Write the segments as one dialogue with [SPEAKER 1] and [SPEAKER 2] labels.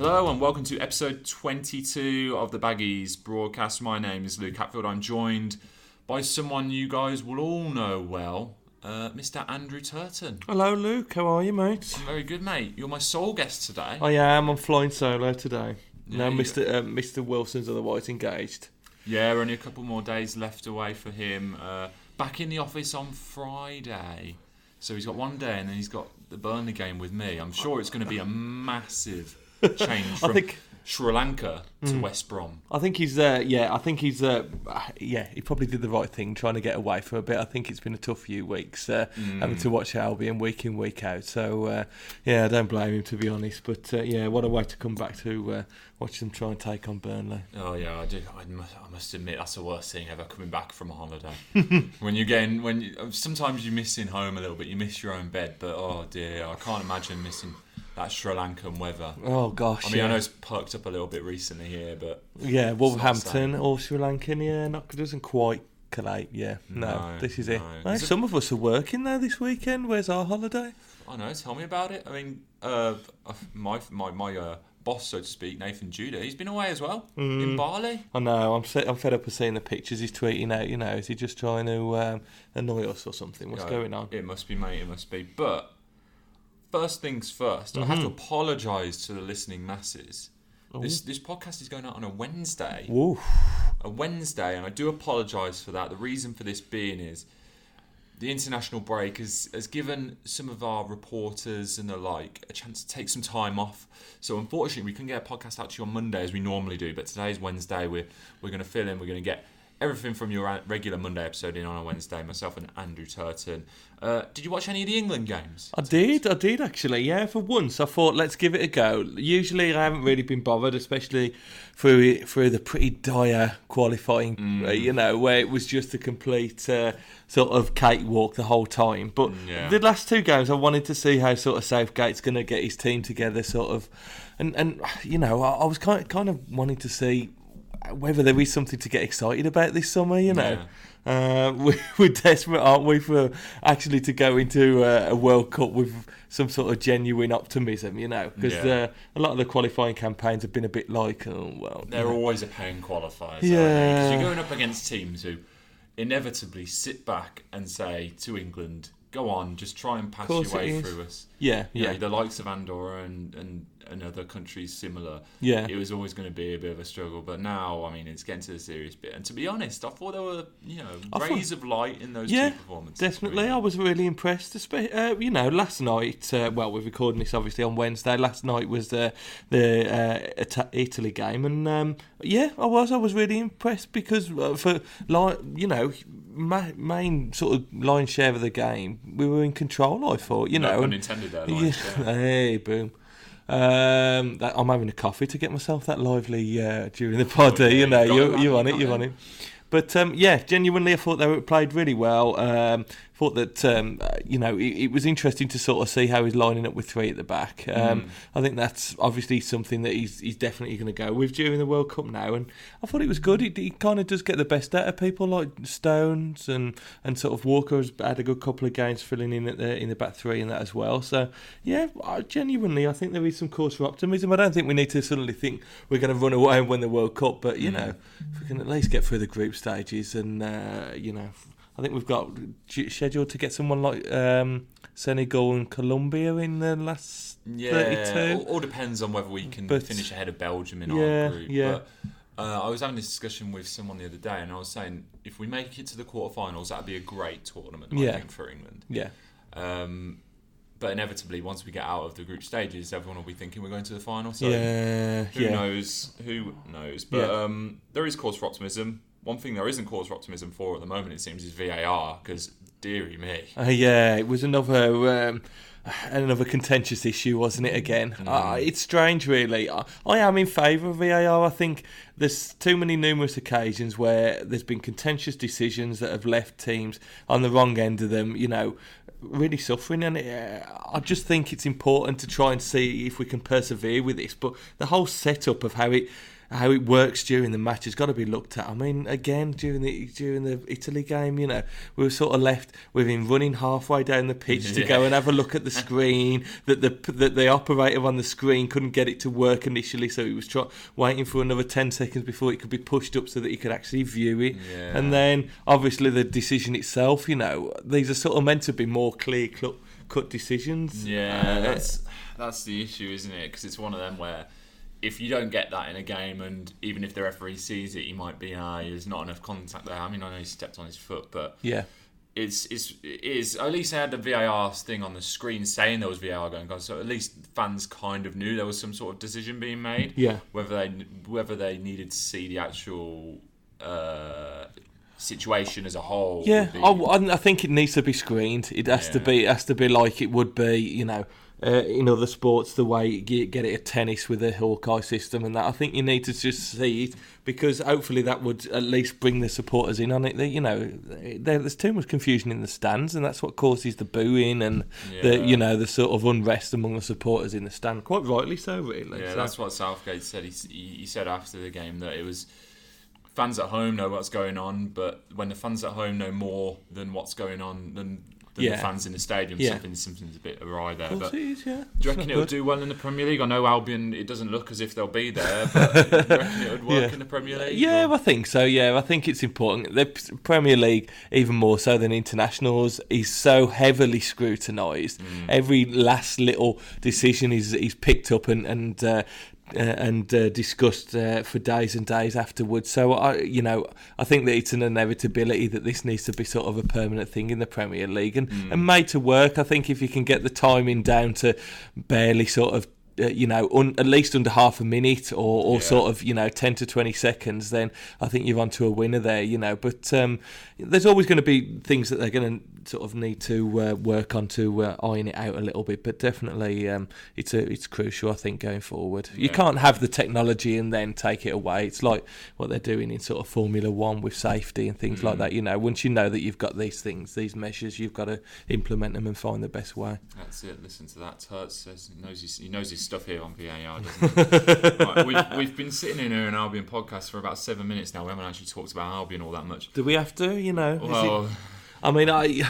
[SPEAKER 1] Hello and welcome to episode 22 of the Baggies broadcast. My name is Luke Hatfield. I'm joined by someone you guys will all know well, uh, Mr. Andrew Turton.
[SPEAKER 2] Hello, Luke. How are you, mate?
[SPEAKER 1] I'm very good, mate. You're my sole guest today.
[SPEAKER 2] I am. I'm flying solo today. no,
[SPEAKER 1] Yeah, you-
[SPEAKER 2] Mr. Uh, Mr. Wilson's otherwise engaged.
[SPEAKER 1] Yeah, only a couple more days left away for him. Uh, back in the office on Friday. So he's got one day and then he's got the Burnley game with me. I'm sure it's going to be a massive change
[SPEAKER 2] I
[SPEAKER 1] from
[SPEAKER 2] think-
[SPEAKER 1] Sri Lanka to West Brom.
[SPEAKER 2] I think he's. Uh, yeah, I think he's. Uh, yeah, he probably did the right thing trying to get away for a bit. I think it's been a tough few weeks uh, having to watch Albion week in week out. So uh, yeah, I don't blame him to be honest. But uh, yeah, what a way to come back to uh, watch them try and take on Burnley.
[SPEAKER 1] Oh yeah, I do. I must, I must admit that's the worst thing ever coming back from a holiday. when you getting when you, sometimes you missing home a little bit, you miss your own bed, but oh dear, I can't imagine missing that Sri Lankan weather.
[SPEAKER 2] Oh gosh.
[SPEAKER 1] I mean,
[SPEAKER 2] yeah.
[SPEAKER 1] I know it's perked up a little bit recently here, but
[SPEAKER 2] Yeah, Wolverhampton or Sri Lankan, yeah, not doesn't quite collate. Yeah, no,
[SPEAKER 1] No,
[SPEAKER 2] this is it. Hey,
[SPEAKER 1] Is it-
[SPEAKER 2] some of us are working though this weekend. Where's our holiday?
[SPEAKER 1] I know. Tell me about it. I mean, uh, my my my uh, boss, so to speak, Nathan Judah, he's been away as well
[SPEAKER 2] Mm.
[SPEAKER 1] in Bali.
[SPEAKER 2] I know. I'm I'm fed up of seeing the pictures he's tweeting out. You know, is he just trying to um, annoy us or something? What's going on?
[SPEAKER 1] It must be, mate. It must be. But first things 1st I have to
[SPEAKER 2] Mm-hmm.
[SPEAKER 1] apologise to the listening masses. This this podcast is going out on a Wednesday. A Wednesday, and I do apologise for that. The reason for this being is the international break has, has given some of our reporters and the like a chance to take some time off. So unfortunately, we couldn't get a podcast out to you on Monday as we normally do. But today's Wednesday. We're we're going to fill in. We're going to get everything from your regular Monday episode in on a Wednesday. Myself and Andrew Turton. Uh, did you watch any of the England games?
[SPEAKER 2] I did, I did actually. Yeah, for once, I thought let's give it a go. Usually, I haven't really been bothered, especially through through the pretty dire qualifying.
[SPEAKER 1] Mm.
[SPEAKER 2] uh, you know, where it was just a complete uh, sort of cakewalk the whole time. But
[SPEAKER 1] yeah.
[SPEAKER 2] the last two games, I wanted to see how sort of Southgate's going to get his team together, sort of, and and you know, I, I was kind kind of wanting to see whether there is something to get excited about this summer. You know. Uh, we, we're desperate, aren't we, for actually to go into uh, a World Cup with some sort of genuine optimism, you know? Because
[SPEAKER 1] Yeah.
[SPEAKER 2] uh, a lot of the qualifying campaigns have been a bit like, oh, well.
[SPEAKER 1] They're always a pain qualifiers.
[SPEAKER 2] Yeah.
[SPEAKER 1] Because you're going up against teams who inevitably sit back and say to England, go on, just try and pass your way through us.
[SPEAKER 2] Yeah,
[SPEAKER 1] You know,
[SPEAKER 2] yeah,
[SPEAKER 1] the likes of Andorra and, and, and other countries similar.
[SPEAKER 2] yeah.
[SPEAKER 1] It was always going to be a bit of a struggle, but now, I mean, it's getting to the serious bit. And to be honest, I thought there were, you know,
[SPEAKER 2] I thought-
[SPEAKER 1] rays of light in those
[SPEAKER 2] Yeah,
[SPEAKER 1] two performances.
[SPEAKER 2] Definitely. I was really impressed. Uh, you know, last night, uh, well, we're recording this obviously on Wednesday. Last night was the the uh, Italy game, and um, yeah, I was. I was really impressed because uh, for like you know, my main sort of lion's share of the game, we were in control. I thought, you
[SPEAKER 1] No
[SPEAKER 2] know,
[SPEAKER 1] pun
[SPEAKER 2] and-
[SPEAKER 1] intended there.
[SPEAKER 2] yeah. hey, boom. Um, that, I'm having a coffee to get myself that lively uh, during the pod.
[SPEAKER 1] Oh, yeah,
[SPEAKER 2] you know,
[SPEAKER 1] you got
[SPEAKER 2] you
[SPEAKER 1] it,
[SPEAKER 2] you
[SPEAKER 1] man,
[SPEAKER 2] on it,
[SPEAKER 1] you're
[SPEAKER 2] on
[SPEAKER 1] it.
[SPEAKER 2] it. But um, yeah, genuinely, I thought they were played really well. Um, thought that um, you know it, it was interesting to sort of see how he's lining up with three at the back. Um,
[SPEAKER 1] Mm.
[SPEAKER 2] I think that's obviously something that he's he's definitely going to go with during the World Cup now. And I thought it was good. He, he kind of does get the best out of people like Stones and, and sort of Walker has had a good couple of games filling in at the in the back three and that as well. So yeah, I, genuinely, I think there is some cause for optimism. I don't think we need to suddenly think we're going to run away and win the World Cup, but you
[SPEAKER 1] Mm.
[SPEAKER 2] know, if we can at least get through the group stages and uh, you know. I think we've got scheduled to get someone like um, Senegal and Colombia in the last
[SPEAKER 1] Yeah,
[SPEAKER 2] 32.
[SPEAKER 1] all, all depends on whether we can
[SPEAKER 2] But-
[SPEAKER 1] finish ahead of Belgium in
[SPEAKER 2] Yeah,
[SPEAKER 1] our group.
[SPEAKER 2] yeah.
[SPEAKER 1] But, uh, I was having this discussion with someone the other day, and I was saying if we make it to the quarterfinals, that'd be a great tournament, I
[SPEAKER 2] Yeah.
[SPEAKER 1] think, for England.
[SPEAKER 2] Yeah,
[SPEAKER 1] Um, but inevitably, once we get out of the group stages, everyone will be thinking we're going to the final. So
[SPEAKER 2] yeah,
[SPEAKER 1] who
[SPEAKER 2] yeah.
[SPEAKER 1] knows? Who knows? But
[SPEAKER 2] Yeah.
[SPEAKER 1] um, there is cause for optimism. One thing there isn't cause for optimism for at the moment, it seems, is VAR. Because dearie me,
[SPEAKER 2] Uh, yeah, it was another um, another contentious issue, wasn't it? Again,
[SPEAKER 1] Mm.
[SPEAKER 2] uh, it's strange, really. I, I am in favour of VAR. I think there's too many numerous occasions where there's been contentious decisions that have left teams on the wrong end of them. You know, really suffering, and uh, I just think it's important to try and see if we can persevere with this. But the whole setup of how it how it works during the match has got to be looked at. I mean, again during the during the Italy game, you know, we were sort of left with him running halfway down the pitch to go and have a look at the screen. that the that the operator on the screen couldn't get it to work initially, so he was try, waiting for another ten seconds before it could be pushed up so that he could actually view it.
[SPEAKER 1] Yeah.
[SPEAKER 2] And then obviously the decision itself, you know, these are sort of meant to be more clear cut, cut decisions.
[SPEAKER 1] Yeah,
[SPEAKER 2] Uh,
[SPEAKER 1] that's that's the issue, isn't it? Because it's one of them where if you don't get that in a game, and even if the referee sees it, he might be, ah, there's not enough contact there. I mean, I know he stepped on his foot, but
[SPEAKER 2] yeah.
[SPEAKER 1] it's it's it is at least they had the VAR thing on the screen saying there was VAR going on, so at least fans kind of knew there was some sort of decision being made.
[SPEAKER 2] Yeah.
[SPEAKER 1] Whether they whether they needed to see the actual uh, situation as a whole.
[SPEAKER 2] Yeah,
[SPEAKER 1] be-
[SPEAKER 2] I, I think it needs to be screened. It has to be. It has to be like it would be, you know, uh, in other sports, the way you get it at tennis with the Hawkeye system and that. I think you need to just see it because hopefully that would at least bring the supporters in on it. You know, there, there's too much confusion in the stands, and that's what causes the booing and the, you know, the sort of unrest among the supporters in the stand. Quite rightly so, really.
[SPEAKER 1] Yeah,
[SPEAKER 2] So-
[SPEAKER 1] that's what Southgate said. He, he said after the game that it was fans at home know what's going on, but when the fans at home know more than what's going on than, than
[SPEAKER 2] Yeah.
[SPEAKER 1] the fans in the stadium,
[SPEAKER 2] Yeah.
[SPEAKER 1] something something's a bit awry there. But
[SPEAKER 2] is, yeah.
[SPEAKER 1] do you reckon it'll
[SPEAKER 2] good.
[SPEAKER 1] do well in the Premier League? I know Albion. It doesn't look as if they'll be there, but do you reckon it would work
[SPEAKER 2] Yeah.
[SPEAKER 1] in the Premier League?
[SPEAKER 2] Yeah,
[SPEAKER 1] or-
[SPEAKER 2] I think so. Yeah, I think it's important. The Premier League, even more so than internationals, is so heavily scrutinised. Every last little decision is is picked up and and. Uh, uh, and uh, discussed uh, for days and days afterwards. So I, you know, I think that it's an inevitability that this needs to be sort of a permanent thing in the Premier League and, and made to work. I think if you can get the timing down to barely sort of uh, you know, un, at least under half a minute or, or
[SPEAKER 1] Yeah.
[SPEAKER 2] sort of, you know, 10 to 20 seconds, then I think you're onto a winner there, you know. But um, there's always going to be things that they're going to sort of need to uh, work on to uh, iron it out a little bit. But definitely um, it's a, it's crucial, I think, going forward. You can't have the technology and then take it away. It's like what they're doing in sort of Formula One with safety and things like
[SPEAKER 1] Mm.
[SPEAKER 2] that. You know, once you know that you've got these things, these measures, you've got to implement them and find the best way.
[SPEAKER 1] That's it. Listen to that. Turts says he knows his, he knows his stuff here on VAR, right, we've, we've been sitting in here in Albion podcast for about seven minutes now. We haven't actually talked about Albion all that much.
[SPEAKER 2] Do we have to, you know? is it- I mean, I,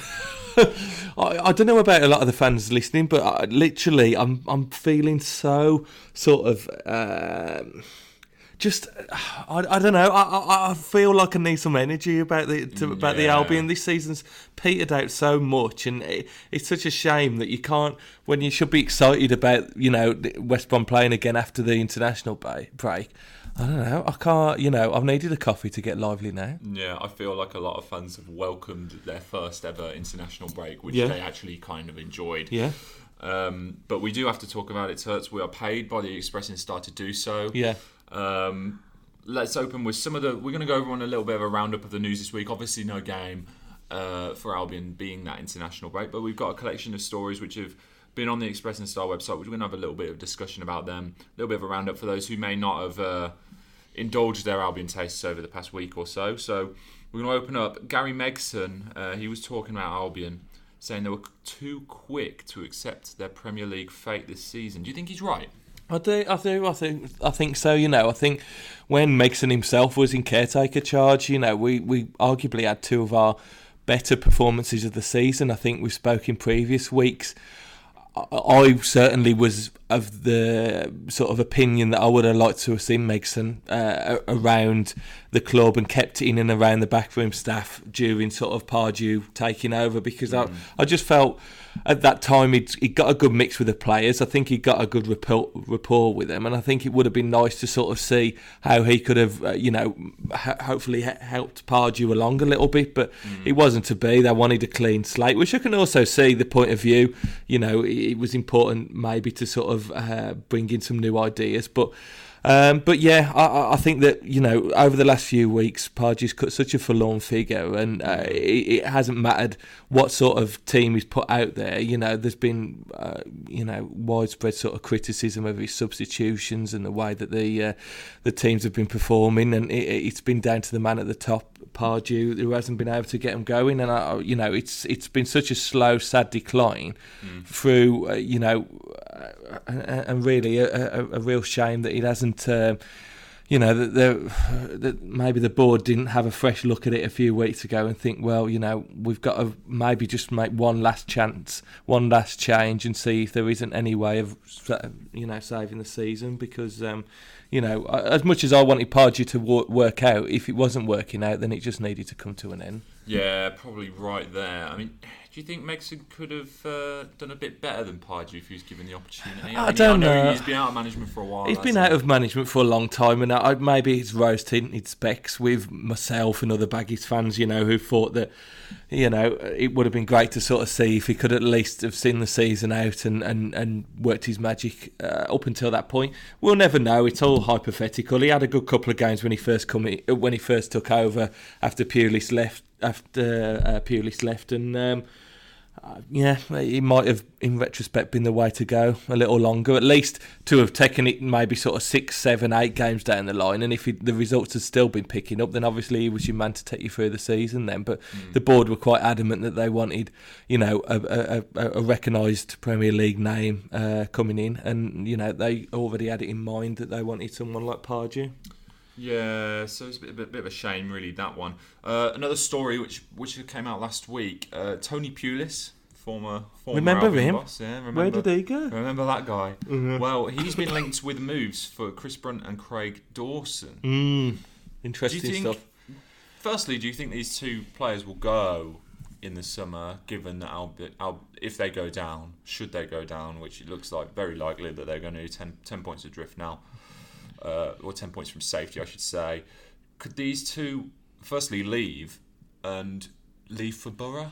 [SPEAKER 2] I, I don't know about a lot of the fans listening, but I, literally, I'm, I'm feeling so sort of, um, just, I, I don't know. I, I, feel like I need some energy about the to, about the Albion. This season's petered out so much, and it, it's such a shame that you can't. When you should be excited about, you know, West Brom playing again after the international break. I don't know. I can't. You know, I've needed a coffee to get lively now.
[SPEAKER 1] yeah, I feel like a lot of fans have welcomed their first ever international break, which
[SPEAKER 2] Yeah.
[SPEAKER 1] they actually kind of enjoyed.
[SPEAKER 2] Yeah.
[SPEAKER 1] Um, but we do have to talk about it, Turts. We are paid by the Express and Star to do so.
[SPEAKER 2] Yeah.
[SPEAKER 1] Um, let's open with some of the. We're going to go over on a little bit of a roundup of the news this week. Obviously, no game uh, for Albion being that international break, but we've got a collection of stories which have been on the Express and Star website, which we're going to have a little bit of discussion about them. A little bit of a roundup for those who may not have uh, indulged their Albion tastes over the past week or so. So we're going to open up. Gary Megson, uh, he was talking about Albion. Saying they were too quick to accept their Premier League fate this season. Do you think he's right?
[SPEAKER 2] I do, I do, I think, I think so. You know, I think when Megson himself was in caretaker charge, you know, we we arguably had two of our better performances of the season. I think we spoke in previous weeks. I, certainly was of the sort of opinion that I would have liked to have seen Megson uh, around the club and kept in and around the backroom staff during sort of Pardew taking over because I, I just felt at that time he'd, he'd got a good mix with the players. I think he got a good rapport, rapport with them, and I think it would have been nice to sort of see how he could have, uh, you know, hopefully he- helped Pardew along a little bit. But it wasn't to be. They wanted a clean slate, which I can also see the point of view. You know, it, it was important maybe to sort of uh, bring in some new ideas, but. Um, but yeah, I- I, think that you know over the last few weeks, Pardew's cut such a forlorn figure, and uh, it, it hasn't mattered what sort of team he's put out there. You know, there's been uh, you know widespread sort of criticism of his substitutions and the way that the uh, the teams have been performing, and it, it's been down to the man at the top, Pardew, who hasn't been able to get them going. And I, you know, it's it's been such a slow, sad decline through uh, you know, uh, and and really a, a, a real shame that he hasn't. Uh, you know, that, that maybe the board didn't have a fresh look at it a few weeks ago and think, well, you know, we've got to maybe just make one last chance, one last change, and see if there isn't any way of, you know, saving the season. Because, um, you know, as much as I wanted Pardew to work out, if it wasn't working out, then it just needed to come to an end.
[SPEAKER 1] Yeah, probably right there. I mean, do you think Megson could have uh, done a bit better than Pardew if he was given the opportunity?
[SPEAKER 2] I, I don't
[SPEAKER 1] know,
[SPEAKER 2] know.
[SPEAKER 1] He's been out of management for a while.
[SPEAKER 2] He's been out of management for a long time, and I, maybe it's rose tinted specs with myself and other Baggies fans, you know, who thought that, you know, it would have been great to sort of see if he could at least have seen the season out and, and, and worked his magic uh, up until that point. We'll never know. It's all hypothetical. He had a good couple of games when he first come in, when he first took over after Pulis left after uh, Pulis left, and um, uh, yeah, it might have, in retrospect, been the way to go a little longer. At least to have taken it maybe sort of six, seven, eight games down the line. And if he, the results had still been picking up, then obviously he was your man to take you through the season then. But mm. the board were quite adamant that they wanted, you know, a, a, a recognised Premier League name uh, coming in. And, you know, they already had it in mind that they wanted someone like Pardew.
[SPEAKER 1] Yeah, so it's a bit, a bit, bit of a shame, really, that one. Uh, another story which which came out last week. Uh, Tony Pulis, former former
[SPEAKER 2] remember
[SPEAKER 1] Albion
[SPEAKER 2] him?
[SPEAKER 1] boss. Yeah, remember,
[SPEAKER 2] Where did he go?
[SPEAKER 1] Remember that guy?
[SPEAKER 2] Mm-hmm.
[SPEAKER 1] Well, he's been linked with moves for Chris Brunt and Craig Dawson.
[SPEAKER 2] Mm, interesting
[SPEAKER 1] think,
[SPEAKER 2] stuff.
[SPEAKER 1] Firstly, do you think these two players will go in the summer, given that Albi- Al- if they go down, should they go down, which it looks like very likely that they're going to do 10, 10 points adrift now uh, or 10 points from safety, I should say. Could these two, firstly, leave and leave for Boro?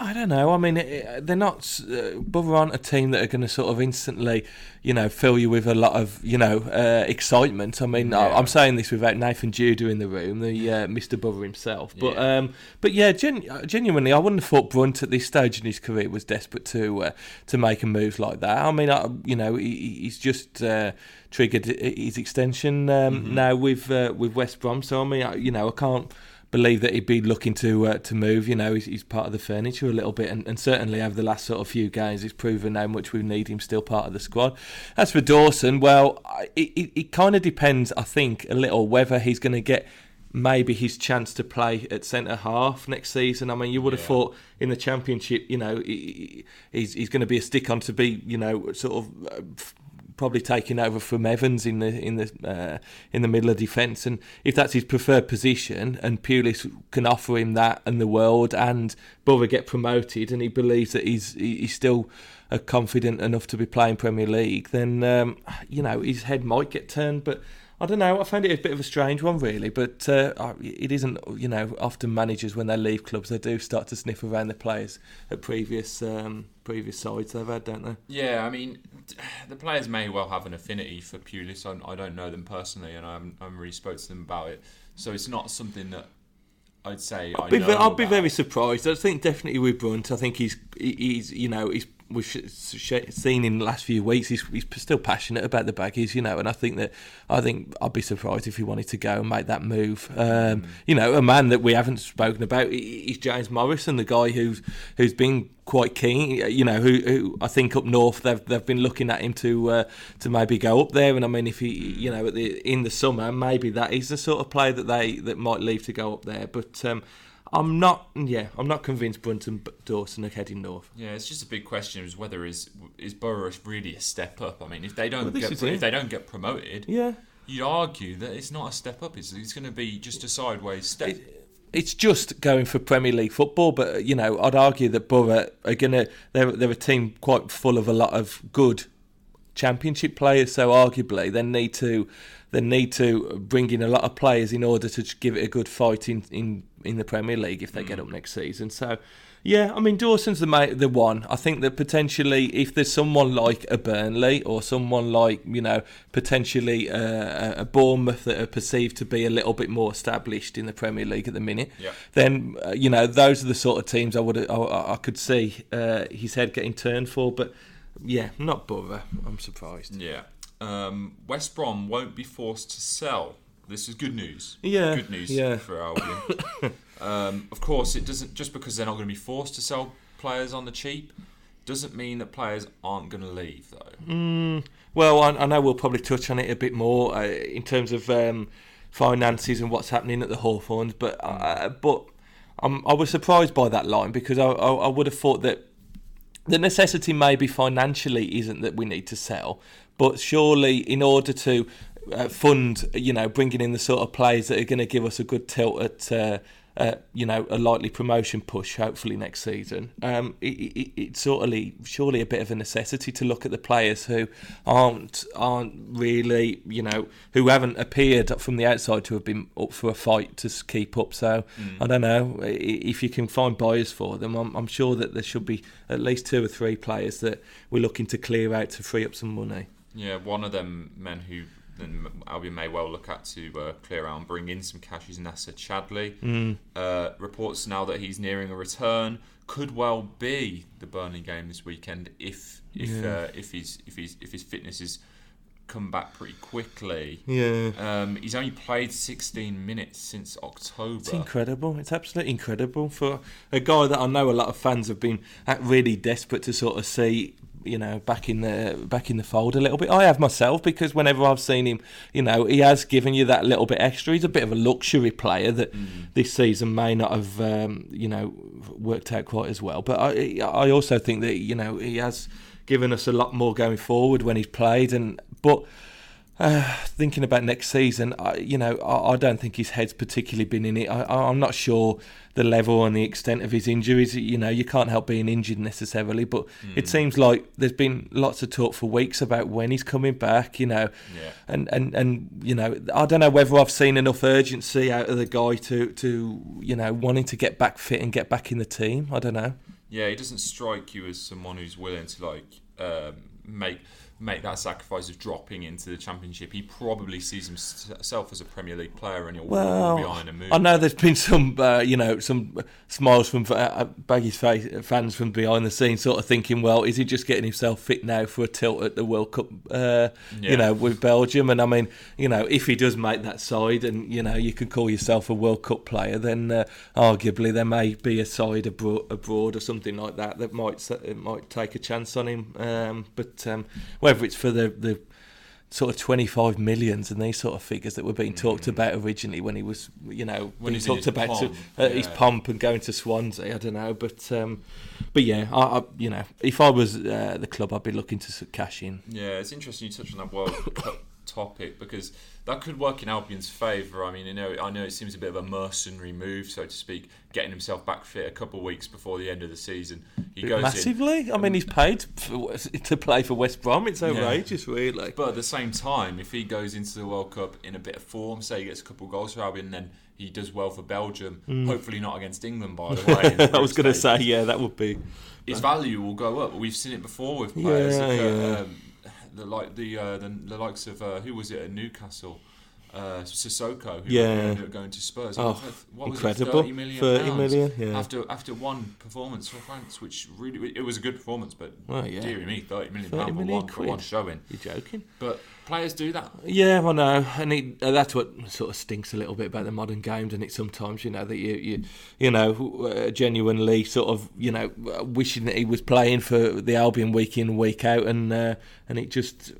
[SPEAKER 2] I don't know. I mean, they're not. Uh, Boro aren't a team that are going to sort of instantly, you know, fill you with a lot of, you know, uh, excitement. I mean, yeah. I, am saying this without Nathan Judah in the room, the uh, Mr. Boro himself. But, yeah. Um, but yeah, gen- genuinely, I wouldn't have thought Brunt at this stage in his career was desperate to uh, to make a move like that. I mean, I, you know, he, he's just uh, triggered his extension um, mm-hmm. now with uh, with West Brom. So I mean, I, you know, I can't believe that he'd be looking to uh, to move. You know, he's, he's, part of the furniture a little bit, and, and, certainly over the last sort of few games, he's proven how much we need him still part of the squad. As for Dawson, well, it, it, it kind of depends, I think, a little whether he's going to get maybe his chance to play at centre half next season. I mean, you would have yeah. thought in the championship, you know, he, he's he's going to be a stick on to be, you know, sort of uh, probably taking over from Evans in the in the uh, in the middle of defence, and if that's his preferred position, and Pulis can offer him that and the world, and Boro get promoted, and he believes that he's he's still uh, confident enough to be playing Premier League, then um, you know his head might get turned, but. I don't know. I found it a bit of a strange one, really. But uh, it isn't, you know, often managers when they leave clubs, they do start to sniff around the players at previous um, previous sides they've had, don't they?
[SPEAKER 1] Yeah, I mean, the players may well have an affinity for Pulis. I, I don't know them personally, and I haven't, I haven't really spoke to them about it. So it's not something that I'd say.
[SPEAKER 2] I'd be, I'd be very surprised. I think definitely with Brunt, I think he's he's you know he's we've seen in the last few weeks, he's, he's still passionate about the baggies, you know, and I think that I think I'd be surprised if he wanted to go and make that move. Um, mm. You know, a man that we haven't spoken about is James Morrison, the guy who's who's been quite keen. You know, who, who I think up north they've they've been looking at him to uh, to maybe go up there. And I mean, if he, you know, the in the summer, maybe that is the sort of player that they that might leave to go up there. But um, I'm not. Yeah, I'm not convinced Brunt and Dawson are heading north.
[SPEAKER 1] Yeah, it's just a big question: is whether is is Boro really a step up? I mean, if they don't well, get if they don't get promoted,
[SPEAKER 2] yeah,
[SPEAKER 1] you'd argue that it's not a step up. It's it's going to be just a sideways step. It,
[SPEAKER 2] it's just going for Premier League football, but you know, I'd argue that Boro are gonna they're they're a team quite full of a lot of good Championship players. So arguably, they need to they need to bring in a lot of players in order to give it a good fight in in, in the Premier League if they mm. get up next season. So. Yeah, I mean Dawson's the mate, the one. I think that potentially, if there's someone like a Burnley or someone like you know potentially uh, a Bournemouth that are perceived to be a little bit more established in the Premier League at the minute,
[SPEAKER 1] yeah.
[SPEAKER 2] then uh, you know those are the sort of teams I would I, I could see uh, his head getting turned for. But yeah, not bother. I'm surprised.
[SPEAKER 1] Yeah. Um, West Brom won't be forced to sell. This is good news.
[SPEAKER 2] Yeah.
[SPEAKER 1] Good news
[SPEAKER 2] yeah.
[SPEAKER 1] for Albion. um, of course, it doesn't just because they're not going to be forced to sell players on the cheap Doesn't mean that players aren't going to leave though.
[SPEAKER 2] Mm, well, I, I, know we'll probably touch on it a bit more uh, in terms of um, finances and what's happening at the Hawthorns, but uh, but I'm, I was surprised by that line because I, I, I would have thought that the necessity maybe financially isn't that we need to sell, but surely in order to uh, fund, you know, bringing in the sort of players that are going to give us a good tilt at uh, uh, you know, a likely promotion push, hopefully next season, um, it, it, it's surely a bit of a necessity to look at the players who aren't aren't really, you know, who haven't appeared from the outside to have been up for a fight to keep up. So mm. I don't know if you can find buyers for them. I'm, I'm sure that there should be at least two or three players that we're looking to clear out to free up some money.
[SPEAKER 1] Yeah, one of them men who then Albion may well look at to uh, clear out and bring in some cash is Nacer Chadli. Mm. Uh, reports now that he's nearing a return. Could well be the Burnley game this weekend if if yeah. uh, if he's if he's if his fitness is come back pretty quickly.
[SPEAKER 2] Yeah.
[SPEAKER 1] Um, he's only played 16 minutes since October.
[SPEAKER 2] It's incredible. It's absolutely incredible for a guy that I know a lot of fans have been really desperate to sort of see you know back in the back in the fold a little bit. I have myself because whenever I've seen him, you know, he has given you that little bit extra. He's a bit of a luxury player that mm. this season may not have um, you know worked out quite as well. But I I also think that you know he has given us a lot more going forward when he's played and but uh, thinking about next season, I, you know, I, I, don't think his head's particularly been in it. I, am not sure the level and the extent of his injuries. You know, you can't help being injured necessarily, but mm. it seems like there's been lots of talk for weeks about when he's coming back. You know,
[SPEAKER 1] yeah.
[SPEAKER 2] and and and you know, I don't know whether I've seen enough urgency out of the guy to to you know wanting to get back fit and get back in the team. I don't know.
[SPEAKER 1] Yeah, he doesn't strike you as someone who's willing to like um, make make that sacrifice of dropping into the championship. He probably sees himself as a Premier League player, and he'll well, behind a move.
[SPEAKER 2] I know there's been some, uh, you know, some smiles from uh, uh Baggy's face, fans from behind the scenes, sort of thinking, well, is he just getting himself fit now for a tilt at the World Cup? Uh, yeah. You know, with Belgium, and I mean, you know, if he does make that side, and you know, you can call yourself a World Cup player, then uh, arguably there may be a side abroad, abroad or something like that that might might take a chance on him. Um, but um, whether it's for the the sort of 25 millions and these sort of figures that were being talked mm. about originally when he was, you know, when he talked about pomp, to, uh, yeah. his pomp and going to Swansea. I don't know, but um, but yeah, I, I, you know, if I was uh, the club, I'd be looking to cash in.
[SPEAKER 1] Yeah, it's interesting you touch on that World Cup topic because that could work in Albion's favour. I mean, you know, I know it seems a bit of a mercenary move, so to speak, getting himself back fit a couple of weeks before the end of the season.
[SPEAKER 2] He goes massively. In, I mean, he's paid for, to play for West Brom. It's outrageous, yeah. really.
[SPEAKER 1] But at the same time, if he goes into the World Cup in a bit of form, say he gets a couple of goals for Albion, then he does well for Belgium. Mm. Hopefully, not against England, by the way.
[SPEAKER 2] I was going to say, yeah, that would be.
[SPEAKER 1] His value will go up. We've seen it before with players. Yeah, yeah. Um, the like the uh, the, the likes of uh, who was it at Newcastle. Uh, Sissoko, who
[SPEAKER 2] yeah.
[SPEAKER 1] ended up going to Spurs.
[SPEAKER 2] Oh, what incredible! It, 30 million, 30 million yeah.
[SPEAKER 1] After after one performance for France, which really it was a good performance, but well, yeah. dear me, thirty million 30 pound million for one, for one showing.
[SPEAKER 2] You're joking?
[SPEAKER 1] But players do that.
[SPEAKER 2] Yeah, I know, and it, uh, that's what sort of stinks a little bit about the modern games. And it sometimes, you know, that you you you know, uh, genuinely sort of you know wishing that he was playing for the Albion week in week out, and uh, and it just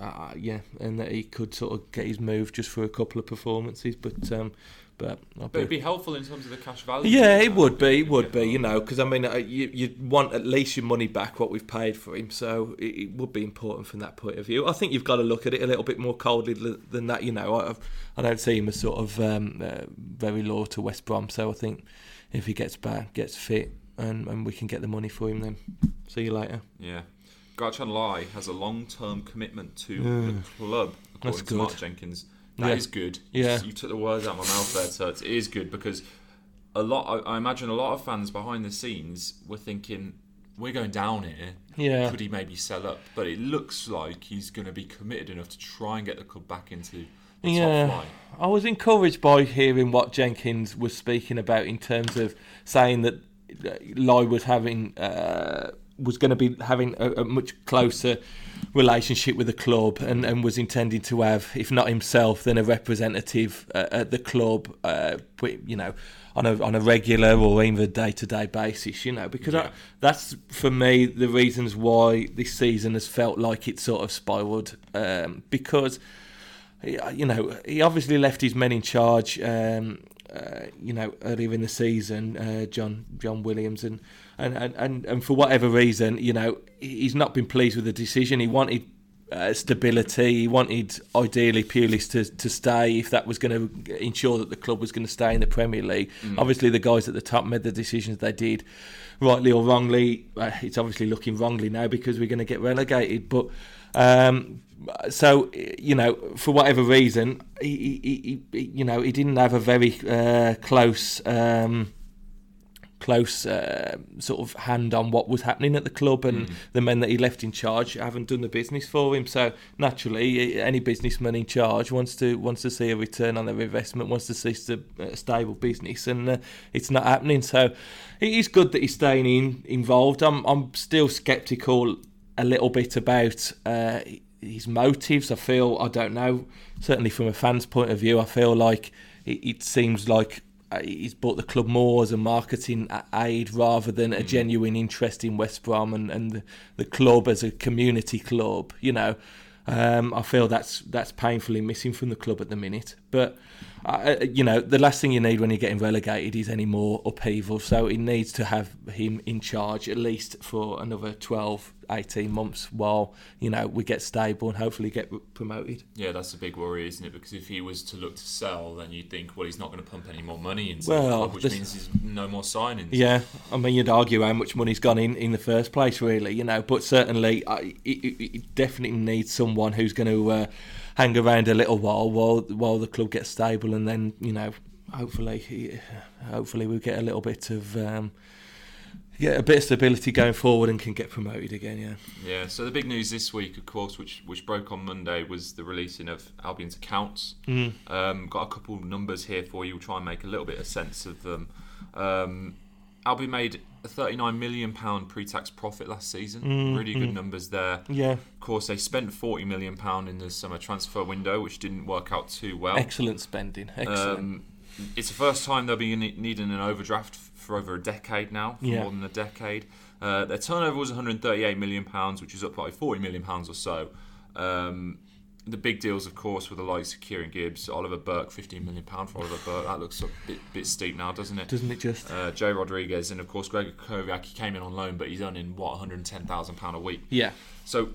[SPEAKER 2] uh, yeah, and that he could sort of get his move just for a couple of performances, but. Um, but,
[SPEAKER 1] but it'd be helpful in terms of the cash value.
[SPEAKER 2] Yeah, it would be. It would be. You know, because I mean, uh, you you want at least your money back what we've paid for him, so it, it, would be important from that point of view. I think you've got to look at it a little bit more coldly than that. You know, I, I don't see him as sort of um, uh, very loyal to West Brom, so I think if he gets back, gets fit, and, and we can get the money for him, then see you later.
[SPEAKER 1] Yeah. Guochuan Lai has a long-term commitment to the club, according That's to good. Mark Jenkins. That yeah. is good.
[SPEAKER 2] Yeah,
[SPEAKER 1] you took the words out of my mouth there, so it is good because a lot. I, I, imagine a lot of fans behind the scenes were thinking, "We're going down here.
[SPEAKER 2] Yeah,
[SPEAKER 1] could he maybe sell up?" But it looks like he's going to be committed enough to try and get the club back into. yeah,
[SPEAKER 2] I was encouraged by hearing what Jenkins was speaking about in terms of saying that uh, Lai was having uh, was going to be having a, a much closer relationship with the club and, and was intending to have, if not himself, then a representative uh, at the club, uh, you know, on a on a regular or even a day to day basis, you know, because
[SPEAKER 1] Yeah.
[SPEAKER 2] I, that's for me the reasons why this season has felt like it sort of spiraled um, because you know he obviously left his men in charge. Um, uh, you know, earlier in the season, uh, John John Williams, and, and, and, and, and for whatever reason, you know, he's not been pleased with the decision. He wanted uh, stability. He wanted, ideally, Pulis to, to stay if that was going to ensure that the club was going to stay in the Premier League. Obviously, the guys at the top made the decisions they did, rightly or wrongly. Uh, it's obviously looking wrongly now because we're going to get relegated. But um, so you know, for whatever reason, he, he, he, you know, he didn't have a very uh, close. Um, close uh, sort of hand on what was happening at the club and the men that he left in charge haven't done the business for him. So naturally any businessman in charge wants to wants to see a return on their investment wants to see a stable business and uh, it's not happening. So it is good that he's staying in involved. I'm I'm still skeptical a little bit about uh, his motives. I feel I don't know certainly from a fan's point of view I feel like it, it seems like he's bought the club more as a marketing aid rather than a genuine interest in West Brom and, and the, the club as a community club. You know, um, I feel that's that's painfully missing from the club at the minute. But uh, you know, the last thing you need when you're getting relegated is any more upheaval. So he needs to have him in charge at least for another 12, 18 months while you know we get stable and hopefully get promoted.
[SPEAKER 1] Yeah, that's a big worry, isn't it? Because if he was to look to sell, then you'd think, well, he's not going to pump any more money into
[SPEAKER 2] Well,
[SPEAKER 1] the club, which means there's no more signings.
[SPEAKER 2] Yeah, I mean, you'd argue how much money's gone in in the first place, really, you know. But certainly, I, it, it, it definitely needs someone who's going to uh, hang around a little while while while the club gets stable, and then you know, hopefully, hopefully we'll get a little bit of um, get a bit of stability going forward and can get promoted again. Yeah.
[SPEAKER 1] Yeah, so the big news this week, of course, which which broke on Monday, was the releasing of Albion's accounts.
[SPEAKER 2] Mm.
[SPEAKER 1] Um, got a couple of numbers here for you. We'll try and make a little bit of sense of them. Um, Albion made a 39 million pound pre-tax profit last season.
[SPEAKER 2] Mm,
[SPEAKER 1] really good numbers there.
[SPEAKER 2] Yeah.
[SPEAKER 1] Of course, they spent 40 million pound in the summer transfer window, which didn't work out too well.
[SPEAKER 2] Excellent spending. Excellent.
[SPEAKER 1] Um, it's the first time they'll be needing an overdraft for over a decade now, for
[SPEAKER 2] Yeah.
[SPEAKER 1] more than a decade. Uh, their turnover was 138 million pounds, which is up by 40 million pounds or so. Um, the big deals, of course, were the likes of Kieran Gibbs, Oliver Burke, 15 million pound for Oliver Burke. That looks a bit, bit steep now, doesn't it?
[SPEAKER 2] Doesn't it just?
[SPEAKER 1] Uh, Jay Rodriguez and of course Grzegorz Krychowiak. He came in on loan, but he's earning what 110,000 pound a week.
[SPEAKER 2] Yeah.
[SPEAKER 1] So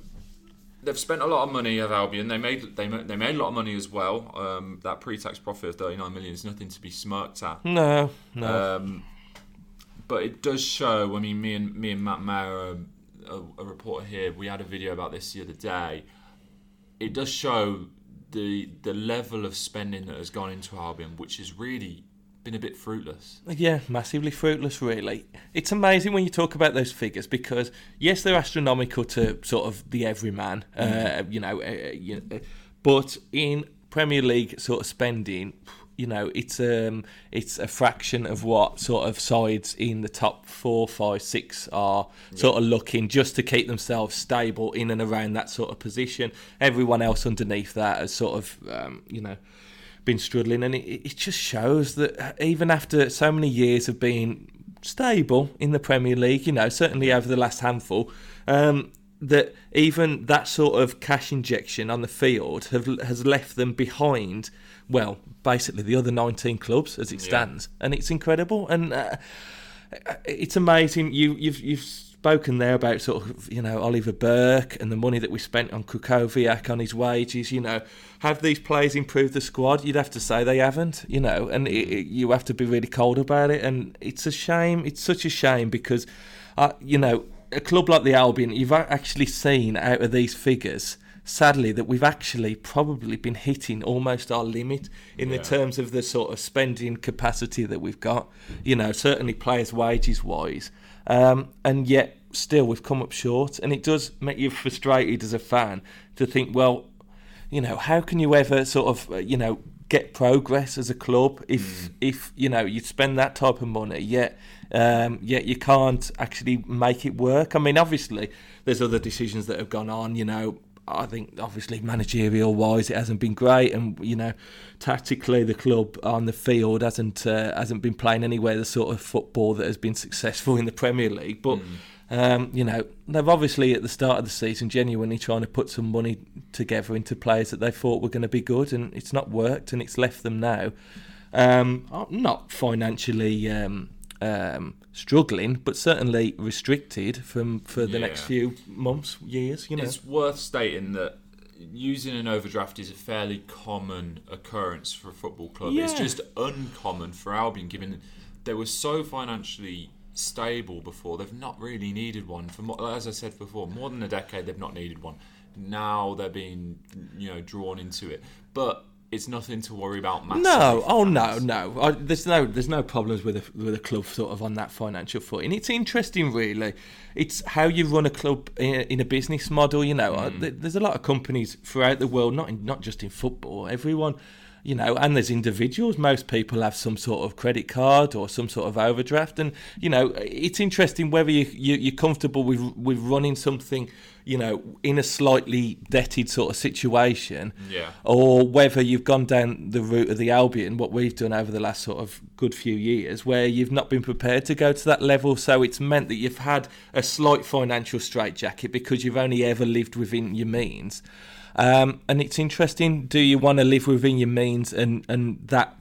[SPEAKER 1] they've spent a lot of money at Albion. They made they made, they made a lot of money as well. Um, that pre-tax profit of 39 million is nothing to be smirked at.
[SPEAKER 2] No. No.
[SPEAKER 1] Um, but it does show. I mean, me and me and Matt Maher, um, a, a reporter here, we had a video about this the other day. It does show the the level of spending that has gone into Albion, which has really been a bit fruitless.
[SPEAKER 2] Yeah, massively fruitless, really. It's amazing when you talk about those figures because, yes, they're astronomical to sort of the everyman, uh, you know, uh, you know, but in Premier League sort of spending, you know, it's um, it's a fraction of what sort of sides in the top four, five, six are sort of looking just to keep themselves stable in and around that sort of position. Everyone else underneath that has sort of, um, you know been struggling, and it, it just shows that even after so many years of being stable in the Premier League, you know, certainly over the last handful, um, that even that sort of cash injection on the field have, has left them behind. Well, basically the other 19 clubs as it
[SPEAKER 1] Yeah.
[SPEAKER 2] stands, and it's incredible, and uh, it's amazing. You, you've you've spoken there about sort of you know Oliver Burke and the money that we spent on Krychowiak on his wages. You know, have these players improved the squad? You'd have to say they haven't. You know, and it, it- you have to be really cold about it. And it's a shame. It's such a shame because, uh, you know, a club like the Albion, you've actually seen out of these figures. Sadly, that we've actually probably been hitting almost our limit in the terms of the sort of spending capacity that we've got. You know, certainly players' wages wise, um, and yet still we've come up short. And it does make you frustrated as a fan to think, well, you know, how can you ever sort of, uh, you know, get progress as a club if if you know you spend that type of money, yet Um, yet you can't actually make it work. I mean, obviously, there's other decisions that have gone on. You know, I think obviously managerial wise it hasn't been great, and you know tactically the club on the field hasn't uh, hasn't been playing anywhere the sort of football that has been successful in the Premier League. But mm. um, you know they've obviously at the start of the season genuinely trying to put some money together into players that they thought were going to be good, and it's not worked, and it's left them now um, not financially. Um, um, struggling, but certainly restricted from for the yeah. next few months, years. You know,
[SPEAKER 1] it's worth stating that using an overdraft is a fairly common occurrence for a football club. Yeah. It's just uncommon for Albion, given they were so financially stable before. They've not really needed one for, more, as I said before, more than a decade. They've not needed one. Now they're being, you know, drawn into it, but it's nothing to worry about.
[SPEAKER 2] No, oh no, no. I, there's no there's no problems with a with a club sort of on that financial footing. It's interesting, really. It's how you run a club in, in a business model. You know, mm. there's a lot of companies throughout the world, not in, not just in football. Everyone you know, and there's individuals. Most people have some sort of credit card or some sort of overdraft, and you know, it's interesting whether you, you are comfortable with with running something, you know, in a slightly debted sort of situation,
[SPEAKER 1] yeah,
[SPEAKER 2] or whether you've gone down the route of the Albion, what we've done over the last sort of good few years, where you've not been prepared to go to that level, so it's meant that you've had a slight financial straitjacket because you've only ever lived within your means. Um, and it's interesting. Do you want to live within your means and and that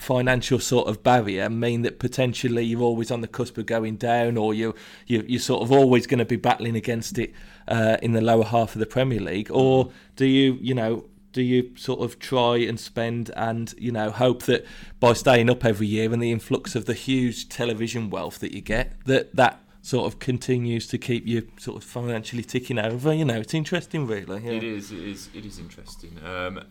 [SPEAKER 2] financial sort of barrier mean that potentially you're always on the cusp of going down, or you you you're sort of always going to be battling against it uh, in the lower half of the Premier League, or do you you know do you sort of try and spend and you know hope that by staying up every year and the influx of the huge television wealth that you get that that sort of continues to keep you sort of financially ticking over. You know, it's interesting, really.
[SPEAKER 1] Yeah. It is. It is. It is interesting. Um,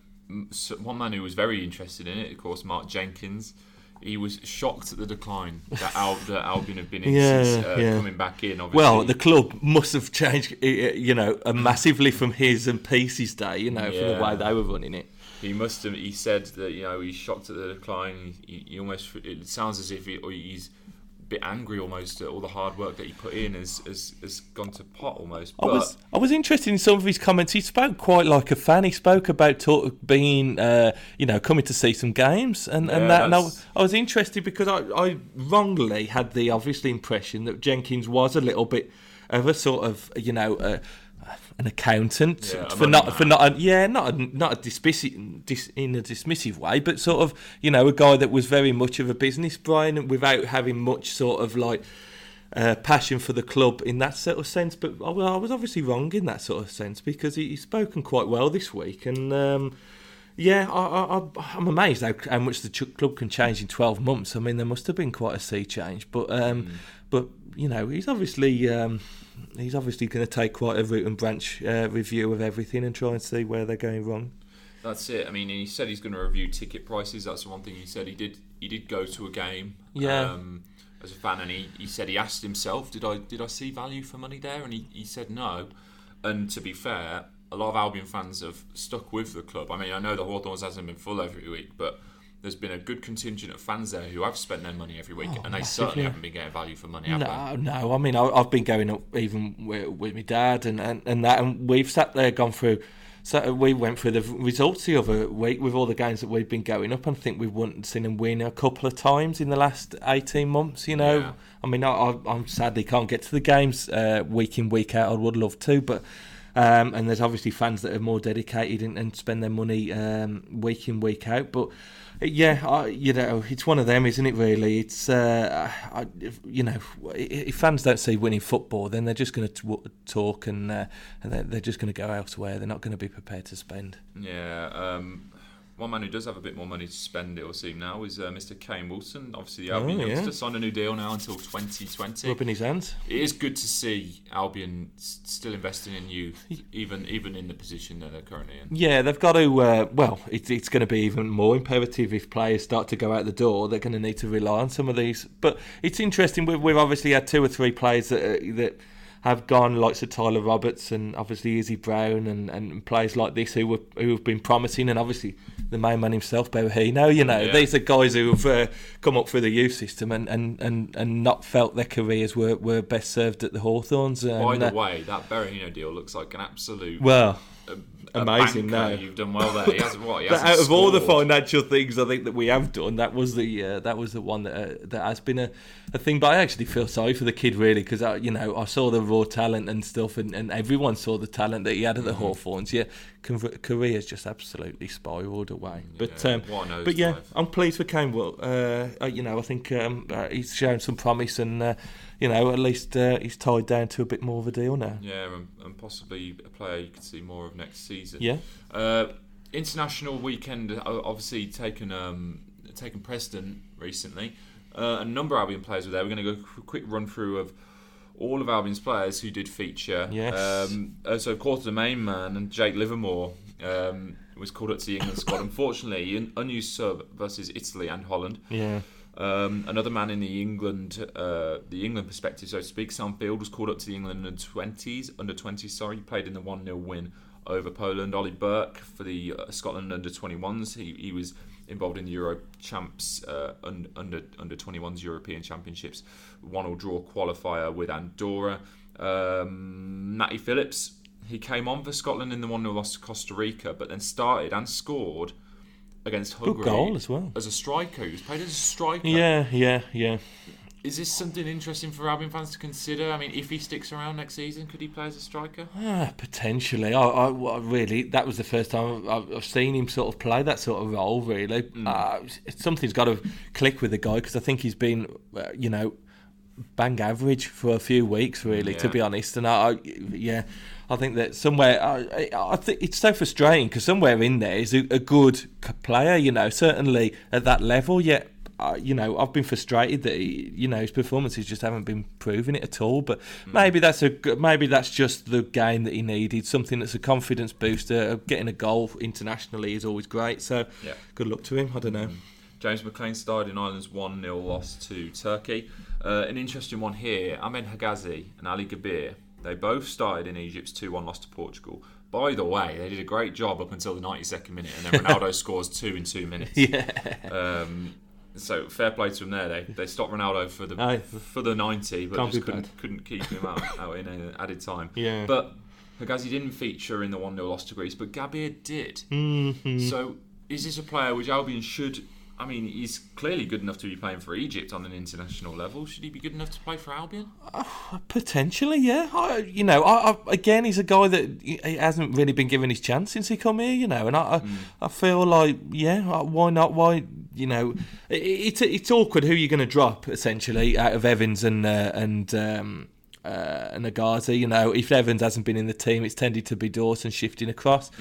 [SPEAKER 1] one man who was very interested in it, of course, Mark Jenkins. He was shocked at the decline that, Al- that Albion have been in yeah, since uh, yeah. coming back in. Obviously.
[SPEAKER 2] Well, the club must have changed, you know, massively from his and Peace's day. You know, yeah. from the way they were running it
[SPEAKER 1] he must have. He said that you know he's shocked at the decline. He, he almost. It sounds as if he, he's bit angry almost at all the hard work that he put in has, has, has gone to pot almost.
[SPEAKER 2] But I was I was interested in some of his comments. He spoke quite like a fan. He spoke about talk, being uh, you know coming to see some games and, and yeah, that. And I, I, was interested because I, I wrongly had the obviously impression that Jenkins was a little bit of a sort of you know. Uh, an accountant yeah, for not for not a, yeah not a, not a dismissive dis, in a dismissive way, but sort of you know a guy that was very much of a business Brian without having much sort of like. Uh, passion for the club in that sort of sense, but I, I was obviously wrong in that sort of sense because he, he's spoken quite well this week, and um, yeah, I, am amazed how, how, much the club can change in 12 months. I mean, there must have been quite a sea change, but um, mm. but you know, he's obviously um, he's obviously going to take quite a root and branch uh, review of everything and try and see where they're going wrong.
[SPEAKER 1] That's it. I mean, he said he's going to review ticket prices. That's the one thing he said. He did. He did go to a game.
[SPEAKER 2] Yeah. Um,
[SPEAKER 1] as a fan, and he, he said he asked himself, "Did I did I see value for money there?" And he, he said no. And to be fair, a lot of Albion fans have stuck with the club. I mean, I know the Hawthorns hasn't been full every week, but there's been a good contingent of fans there who have spent their money every week, oh, and they certainly haven't been getting value for money.
[SPEAKER 2] no, they? no. I mean, I, have been going up even with, with my dad and, and, and that, and we've sat there, gone through. So we went through the results the other week with all the games that we've been going up, and I think we've won, seen them win a couple of times in the last eighteen months. You know, yeah. I mean, I, I, sadly can't get to the games uh, week in week out. I would love to, but. Um, and there's obviously fans that are more dedicated and, and spend their money um, week in week out, but yeah, I, you know, it's one of them, isn't it? Really, it's uh, I, you know, if fans don't see winning football, then they're just going to talk and uh, and they're, they're just going to go elsewhere. They're not going to be prepared to spend.
[SPEAKER 1] Yeah, um, one man who does have a bit more money to spend, it will seem now, is uh, Mr. Kane Wilson. Obviously, the Albion oh, yeah. signed a new deal now until 2020.
[SPEAKER 2] Rubbing his hands.
[SPEAKER 1] It is good to see Albion still investing in youth, even even in the position that they're currently in.
[SPEAKER 2] Yeah, they've got to. Uh, well, it, it's going to be even more imperative if players start to go out the door. They're going to need to rely on some of these. But it's interesting. We've, we've obviously had two or three players that uh, that have gone, like Sir Tyler Roberts and obviously Izzy Brown and, and players like this who were who have been promising, and obviously the main man himself, Berahino. You know,
[SPEAKER 1] Yeah.
[SPEAKER 2] these are guys who have uh, come up through the youth system and, and, and, and not felt their careers were, were best served at the Hawthorns. And,
[SPEAKER 1] By the
[SPEAKER 2] uh,
[SPEAKER 1] way, that Berahino deal looks like an absolute
[SPEAKER 2] well, amazing,
[SPEAKER 1] banker.
[SPEAKER 2] no.
[SPEAKER 1] You've done well there. He hasn't what? He hasn't
[SPEAKER 2] out of all the financial things I think that we have done, that was the uh, that was the one that uh, that has been a, a thing. But I actually feel sorry for the kid really because I you know I saw the raw talent and stuff, and, and everyone saw the talent that he had at the
[SPEAKER 1] Mm-hmm.
[SPEAKER 2] Hawthorns. Yeah, career's just absolutely spiraled away. But
[SPEAKER 1] Yeah,
[SPEAKER 2] um, but yeah,
[SPEAKER 1] nosedive.
[SPEAKER 2] I'm pleased for Canewell. Uh, uh, you know, I think um, uh, he's shown some promise, and uh, you know, at least uh, he's tied down to a bit more of a deal now.
[SPEAKER 1] Yeah, and, and possibly a player you could see more of next season.
[SPEAKER 2] Yeah,
[SPEAKER 1] Uh, international weekend obviously taken um, taken precedent recently. Uh, a number of Albion players were there. We're going to go a quick run through of all of Albion's players who did feature.
[SPEAKER 2] Yes.
[SPEAKER 1] Um, uh, so, of course, the main man and Jake Livermore um, was called up to the England squad. Unfortunately, an unused sub versus Italy and Holland.
[SPEAKER 2] yeah,
[SPEAKER 1] Um, another man in the England, uh, the England perspective, so to speak, Sam Field was called up to the England under twenties, under twenties. Sorry, played in the one 0 win over Poland. Ollie Burke for the uh, Scotland under twenty ones. He he was involved in the Euro Champs uh, under under twenty ones European Championships, one or draw qualifier with Andorra. Um, Matty Phillips. He came on for Scotland in the one 0 loss to Costa Rica, but then started and scored against
[SPEAKER 2] good
[SPEAKER 1] Hungary
[SPEAKER 2] goal as well.
[SPEAKER 1] as a striker. He was played as a striker.
[SPEAKER 2] Yeah, yeah, yeah.
[SPEAKER 1] Is this something interesting for Albion fans to consider? I mean, if he sticks around next season, could he play as a striker?
[SPEAKER 2] Ah, potentially. I, I, I really, that was the first time I've, I've seen him sort of play that sort of role. Really, uh, it's- something's got to click with the guy because I think he's been, uh, you know, bang average for a few weeks. Really, to be honest, and I, I yeah, I think that somewhere, I, I I think it's so frustrating because somewhere in there is a, a good player. You know, certainly at that level, yet. Uh, you know, I've been frustrated that he, you know his performances just haven't been proving it at all. But maybe that's a maybe that's just the game that he needed. Something that's a confidence booster. Getting a goal internationally is always great. So
[SPEAKER 1] Yeah.
[SPEAKER 2] good luck to him. I don't know.
[SPEAKER 1] James McLean started in Ireland's 1 0 loss to Turkey. Uh, an interesting one here Ahmed Hegazi and Ali Gabir. They both started in Egypt's 2 1 loss to Portugal. By the way, they did a great job up until the 92nd minute, and then Ronaldo scores two in two minutes.
[SPEAKER 2] Yeah,
[SPEAKER 1] Um, so fair play to them there. They they stopped Ronaldo for the
[SPEAKER 2] Aye.
[SPEAKER 1] for the 90, but
[SPEAKER 2] Can't
[SPEAKER 1] just couldn't couldn't keep him out, out in added time.
[SPEAKER 2] yeah.
[SPEAKER 1] But Hegazi didn't feature in the 1 0 loss to Greece, but Gabir did.
[SPEAKER 2] Mhm.
[SPEAKER 1] So is this a player which Albion should? I mean, he's clearly good enough to be playing for Egypt on an international level. Should he be good enough to play for Albion?
[SPEAKER 2] Potentially, yeah. I, you know, I, I, again, he's a guy that he hasn't really been given his chance since he come here. You know, and I, I, I feel like, yeah, uh, why not? Why, you know, it, it's it's awkward who you're going to drop essentially out of Evans and uh, and um, uh, and Agazi. You know, if Evans hasn't been in the team, it's tended to be Dawson shifting across,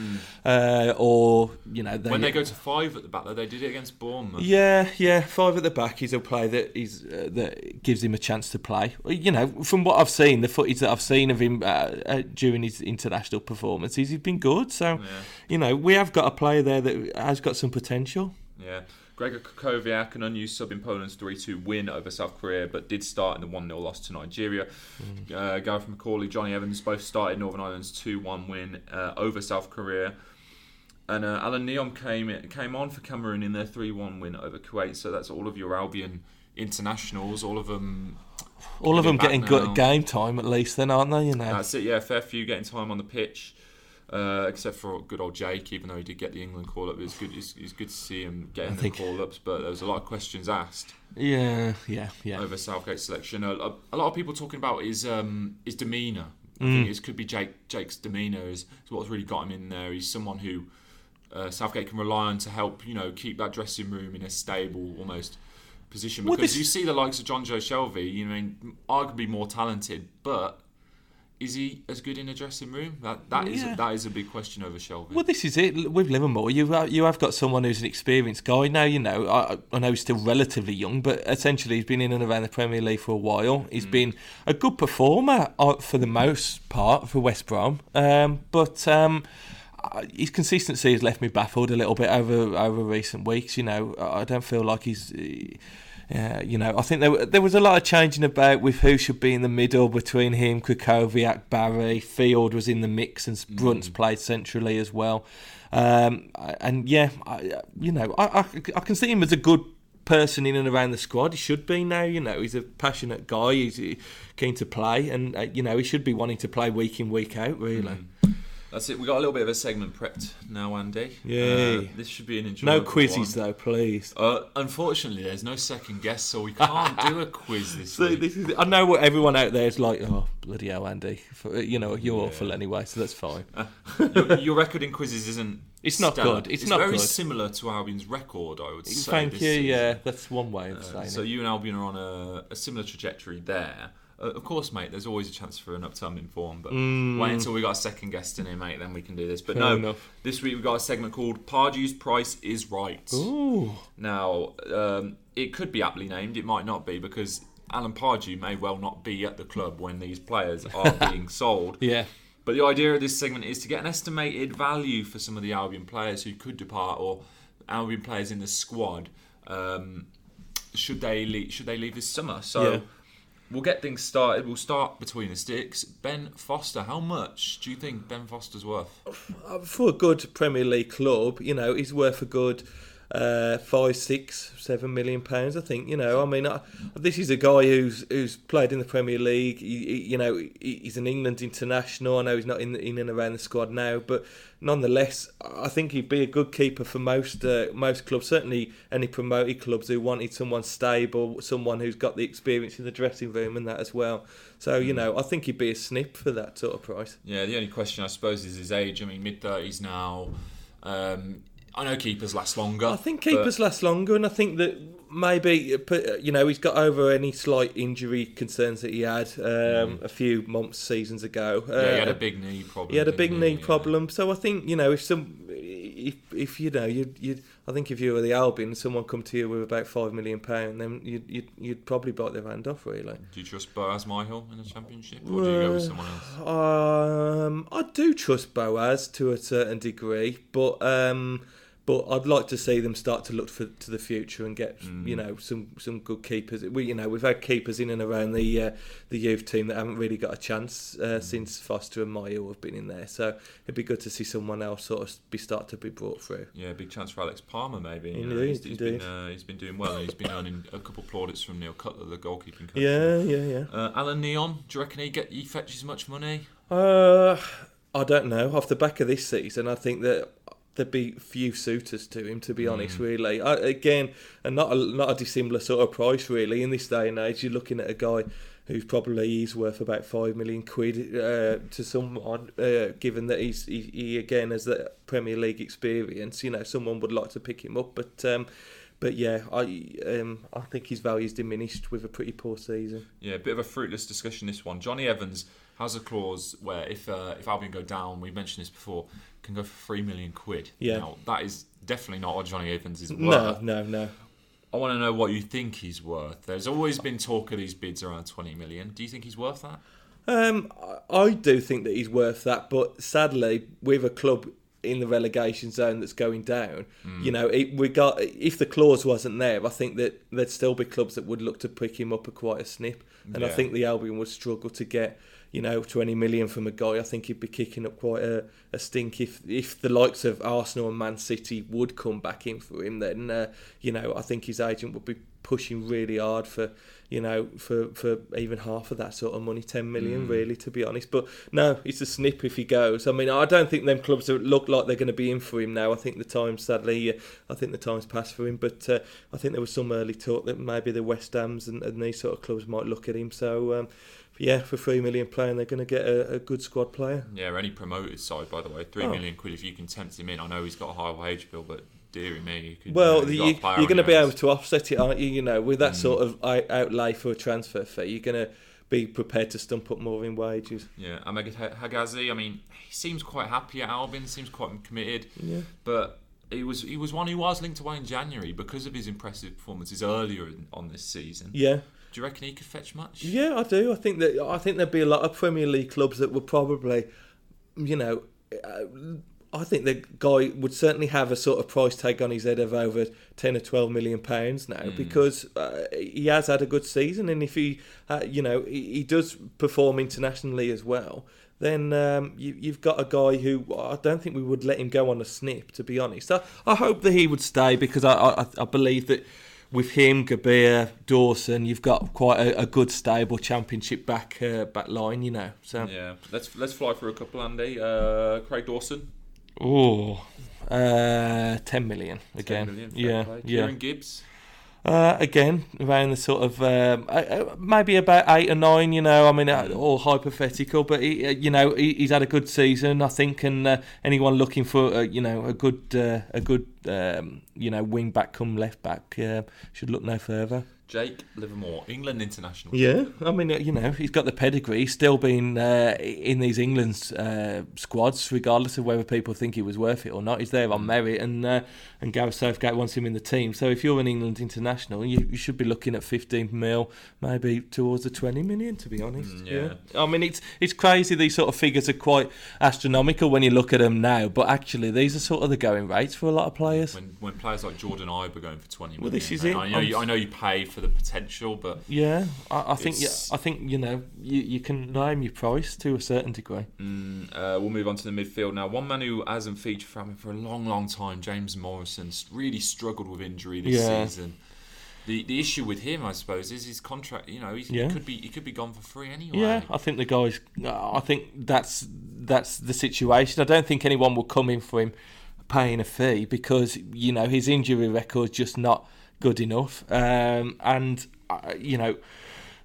[SPEAKER 2] uh, or you know, they,
[SPEAKER 1] When they go to five at the back, though, they did it against Bournemouth.
[SPEAKER 2] yeah, yeah, five at the back. is a play that he's uh, that gives him a chance to play. You know, from what I've seen, the footage that I've seen of him uh, uh, during his international performances, he's been good. So,
[SPEAKER 1] Yeah.
[SPEAKER 2] you know, we have got a player there that has got some potential.
[SPEAKER 1] Yeah. Grzegorz Krychowiak, an unused sub in Poland's 3 2 win over South Korea, but did start in the 1 0 loss to Nigeria. Uh, Gareth McAuley, Johnny Evans both started Northern Ireland's 2 1 win uh, over South Korea. And uh, Allan Nyom came came on for Cameroon in their 3 1 win over Kuwait. So that's all of your Albion internationals, all of them.
[SPEAKER 2] All of them getting
[SPEAKER 1] back
[SPEAKER 2] good game time at least, then aren't they? You know,
[SPEAKER 1] That's it, yeah, fair few getting time on the pitch. Uh, except for good old Jake, even though he did get the England call up, it was good. It's, it's good to see him getting the call ups. But there was a lot of questions asked.
[SPEAKER 2] yeah, yeah, yeah.
[SPEAKER 1] over Southgate's selection. A, a, a lot of people talking about his um, his demeanour. I
[SPEAKER 2] Mm.
[SPEAKER 1] think it could be Jake Jake's demeanour is, is what's really got him in there. He's someone who uh, Southgate can rely on to help you know keep that dressing room in a stable almost position.
[SPEAKER 2] Well,
[SPEAKER 1] Because
[SPEAKER 2] this-
[SPEAKER 1] you see the likes of Jonjo Shelvey, you know, arguably more talented, but is he as good in a dressing room? That that is
[SPEAKER 2] Yeah.
[SPEAKER 1] that is a big question over Shelvey.
[SPEAKER 2] Well, this is it with Livermore. You have, you have got someone who's an experienced guy now. You know, I, I know he's still relatively young, but essentially he's been in and around the Premier League for a while. He's been a good performer uh, for the most part for West Brom, um, but. Um, his consistency has left me baffled a little bit over over recent weeks. You know, I don't feel like he's Yeah, you know, I think there there was a lot of changing about with who should be in the middle between him, Krychowiak, Barry, Field was in the mix, and Brunt's played centrally as well. Um, and yeah, I, you know, I, I, I can see him as a good person in and around the squad. He should be now. You know, he's a passionate guy. He's uh, keen to play, and uh, you know, he should be wanting to play week in week out. Really.
[SPEAKER 1] That's it. We got a little bit of a segment prepped now, Andy.
[SPEAKER 2] Yay.
[SPEAKER 1] Uh, this should be an enjoyable
[SPEAKER 2] No quizzes
[SPEAKER 1] one.
[SPEAKER 2] though, please.
[SPEAKER 1] Uh, unfortunately, there's no second guess, so we can't do a quiz this
[SPEAKER 2] So
[SPEAKER 1] week.
[SPEAKER 2] this is. I know what everyone out there is like. Oh bloody hell, Andy! For, you know you're
[SPEAKER 1] Yeah.
[SPEAKER 2] awful anyway, so that's fine.
[SPEAKER 1] your, your record in quizzes isn't.
[SPEAKER 2] It's not
[SPEAKER 1] stellar.
[SPEAKER 2] good. It's not
[SPEAKER 1] very
[SPEAKER 2] good.
[SPEAKER 1] similar to Albion's record, I would say.
[SPEAKER 2] Thank you.
[SPEAKER 1] season.
[SPEAKER 2] Yeah, that's one way of
[SPEAKER 1] Uh,
[SPEAKER 2] saying
[SPEAKER 1] so
[SPEAKER 2] it.
[SPEAKER 1] you and Albion are on a, a similar trajectory there. Uh, of course, mate. There's always a chance for an upturn in form, but wait until we got a second guest in here, mate. Then we can do this. But
[SPEAKER 2] Mm. Fair
[SPEAKER 1] no,
[SPEAKER 2] enough.
[SPEAKER 1] this week we got a segment called "Pardew's Price is Right."
[SPEAKER 2] Ooh.
[SPEAKER 1] Now, um, it could be aptly named. It might not be because Alan Pardew may well not be at the club when these players are being sold.
[SPEAKER 2] Yeah.
[SPEAKER 1] But the idea of this segment is to get an estimated value for some of the Albion players who could depart or Albion players in the squad. Um, should they leave, should they leave this summer? So
[SPEAKER 2] Yeah.
[SPEAKER 1] We'll get things started. We'll start between the sticks. Ben Foster, how much do you think Ben Foster's worth?
[SPEAKER 2] Uh, For a good Premier League club, you know, he's worth a good uh, five, six, seven million pounds. I think. You know, I mean, I, this is a guy who's who's played in the Premier League. He, he- you know, he, he's an England international. I know he's not in in and around the squad now, but nonetheless, I think he'd be a good keeper for most uh, most clubs. Certainly, any promoted clubs who wanted someone stable, someone who's got the experience in the dressing room and that as well. So, you know, I think he'd be a snip for that sort of price.
[SPEAKER 1] Yeah, the only question I suppose is his age. I mean, mid thirties now. Um, I know keepers last longer.
[SPEAKER 2] I think
[SPEAKER 1] but-
[SPEAKER 2] keepers last longer, and I think that maybe uh, you know he's got over any slight injury concerns that he had um, a few months, seasons ago.
[SPEAKER 1] Mm. Yeah, he had
[SPEAKER 2] Uh,
[SPEAKER 1] a big knee problem.
[SPEAKER 2] he had a big knee
[SPEAKER 1] Yeah.
[SPEAKER 2] problem, so I think you know if some, if if you know you you, I think if you were the Albion, someone come to you with about five million pound, then you'd, you'd you'd probably bite their hand off, really.
[SPEAKER 1] Do you trust Boaz Myhill in the championship, or do you go with someone else?
[SPEAKER 2] Um, I do trust Boaz to a certain degree, but um, but I'd like to see them start to look for to the future and get you know some some good keepers. We you know we've had keepers in and around the uh, the youth team that haven't really got a chance uh, since Foster and Mayo have been in there. So it'd be good to see someone else sort of be start to be brought through.
[SPEAKER 1] Yeah, big chance for Alex Palmer maybe. you know,
[SPEAKER 2] Indeed,
[SPEAKER 1] he's, he's been uh, he's been doing well. He's been earning a couple of plaudits from Neil Cutler, the goalkeeping coach.
[SPEAKER 2] Yeah, yeah, yeah.
[SPEAKER 1] Uh, Allan Nyom, do you reckon he get he fetches much money?
[SPEAKER 2] Uh, I don't know. Off the back of this season, I think that there'd be few suitors to him. To be
[SPEAKER 1] Mm.
[SPEAKER 2] honest, really. I, again, and not a, not a dissimilar sort of price, really. In this day and age, you're looking at a guy who's probably is worth about five million quid uh, to someone, uh, given that he's he, he again has the Premier League experience. You know, someone would like to pick him up, but. Um, but yeah, I um, I think his value's diminished with a pretty poor season.
[SPEAKER 1] Yeah, a bit of a fruitless discussion this one. Johnny Evans has a clause where if uh, if Albion go down, we mentioned this before, can go for three million quid.
[SPEAKER 2] Yeah.
[SPEAKER 1] Now that is definitely not what Johnny Evans is worth.
[SPEAKER 2] no, no. No.
[SPEAKER 1] I want to know what you think he's worth. There's always been talk of these bids around twenty million. Do you think he's worth that?
[SPEAKER 2] Um, I- do think that he's worth that, but sadly, with a club in the relegation zone that's going down, you know, it, we got if the clause wasn't there, I think that there'd still be clubs that would look to pick him up at quite a snip, and I think the Albion would struggle to get. You know, twenty million from a guy. I think he'd be kicking up quite a, a stink if if the likes of Arsenal and Man City would come back in for him. Then uh, you know, I think his agent would be pushing really hard for you know for for even half of that sort of money, ten million really, to be honest. But no, it's a snip if he goes. I mean, I don't think them clubs look like they're going to be in for him now. I think the time, sadly, uh, I think the time's passed for him. But uh, I think there was some early talk that maybe the West Hams and, and these sort of clubs might look at him. So. Um, yeah, for three million playing, they're going to get a, a good squad player.
[SPEAKER 1] Yeah, any promoted side, by the way, three
[SPEAKER 2] Oh.
[SPEAKER 1] million quid if you can tempt him in. I know he's got a high wage bill, but dearie me, you could.
[SPEAKER 2] Well, you,
[SPEAKER 1] you've got a player
[SPEAKER 2] you're going to be able to offset it, aren't you? You know, with that
[SPEAKER 1] Mm.
[SPEAKER 2] sort of outlay for a transfer fee, you're going to be prepared to stump up more in wages.
[SPEAKER 1] Yeah, Ahmed Hegazi. I mean, he seems quite happy at Albion. Seems quite committed.
[SPEAKER 2] Yeah.
[SPEAKER 1] But he was he was one who was linked away in January because of his impressive performances earlier in, on this season.
[SPEAKER 2] Yeah,
[SPEAKER 1] Do you reckon he could fetch much?
[SPEAKER 2] yeah, I do. I think that I think there'd be a lot of Premier League clubs that would probably, you know, I think the guy would certainly have a sort of price tag on his head of over ten or twelve million pounds now because uh, he has had a good season, and if he, uh, you know, he, he does perform internationally as well, then um, you, you've got a guy who I don't think we would let him go on a snip. To be honest, I, I hope that he would stay because I, I, I believe that with him, Gabir, Dawson, you've got quite a, a good stable championship back uh, back line, you know. So
[SPEAKER 1] Yeah, let's let's fly through a couple, Andy. Uh, Craig Dawson,
[SPEAKER 2] oh, uh, ten million again.
[SPEAKER 1] million, fair
[SPEAKER 2] yeah, yeah.
[SPEAKER 1] Kieran Gibbs,
[SPEAKER 2] Uh, again, around the sort of um, maybe about eight or nine. You know, I mean, uh, all hypothetical, but he, uh, you know, he, he's had a good season, I think, and uh, anyone looking for uh, you know a good uh, a good um, you know wing back come left back should look no further.
[SPEAKER 1] Jake Livermore, England international.
[SPEAKER 2] Yeah, I mean, you know, he's got the pedigree. He's still been uh, in these England uh, squads, regardless of whether people think he was worth it or not. He's there on merit, and uh, and Gareth Southgate wants him in the team. So if you're an England international, you, you should be looking at 15 mil, maybe towards the 20 million. To be honest,
[SPEAKER 1] Mm, yeah.
[SPEAKER 2] I mean, it's it's crazy. These sort of figures are quite astronomical when you look at them now, but actually, these are sort of the going rates for a lot of players.
[SPEAKER 1] When, when players like Jordan Ibe are going for twenty million,
[SPEAKER 2] Well, this is it.
[SPEAKER 1] I know, you, I know you pay for the potential, but
[SPEAKER 2] Yeah, I, I think yeah, I think you know you, you can name your price to a certain degree.
[SPEAKER 1] Mm, uh, we'll move on to the midfield now. One man who hasn't featured for him for a long, long time, James Morrison, really struggled with injury this
[SPEAKER 2] Yeah.
[SPEAKER 1] season. The the issue with him, I suppose, is his contract. You know,
[SPEAKER 2] Yeah.
[SPEAKER 1] he could be he could be gone for free anyway.
[SPEAKER 2] Yeah, I think the guys. I think that's that's the situation. I don't think anyone will come in for him paying a fee because you know his injury record's just not good enough. Um, and uh, you know.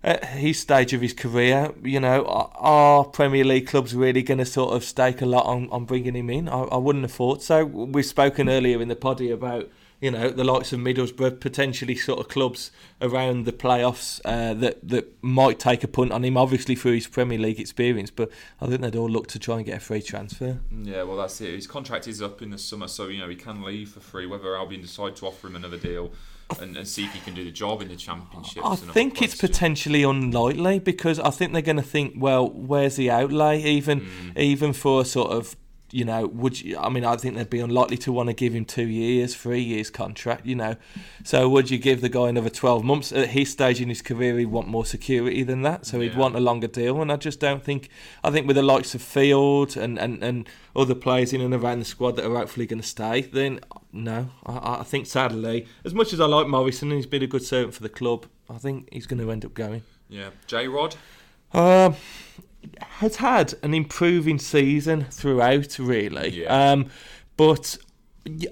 [SPEAKER 2] At his stage of his career, you know, are, Premier League clubs really going to sort of stake a lot on, on bringing him in? I, I wouldn't have thought so. We've spoken earlier in the poddy about, you know, the likes of Middlesbrough, potentially sort of clubs around the playoffs uh, that that might take a punt on him, obviously through his Premier League experience. But I think they'd all look to try and get a free transfer.
[SPEAKER 1] Yeah, well, that's it. His contract is up in the summer, so you know he can leave for free. Whether Albion decide to offer him another deal and, and see if he can do the job in the championship.
[SPEAKER 2] I think it's potentially unlikely because I think they're going to think, well, where's the outlay? Even
[SPEAKER 1] Mm.
[SPEAKER 2] even for sort of, you know, would you? I mean, I think they'd be unlikely to want to give him two years, three years contract. You know, so would you give the guy another twelve months at his stage in his career? He'd want more security than that, so he'd want a longer deal. And I just don't think. I think with the likes of Field and and and other players in and around the squad that are hopefully going to stay, then no, I, I think sadly, as much as I like Morrison and he's been a good servant for the club, I think he's going to end up going.
[SPEAKER 1] Yeah, J Rod.
[SPEAKER 2] Um, has had an improving season throughout, really.
[SPEAKER 1] Yeah.
[SPEAKER 2] Um, but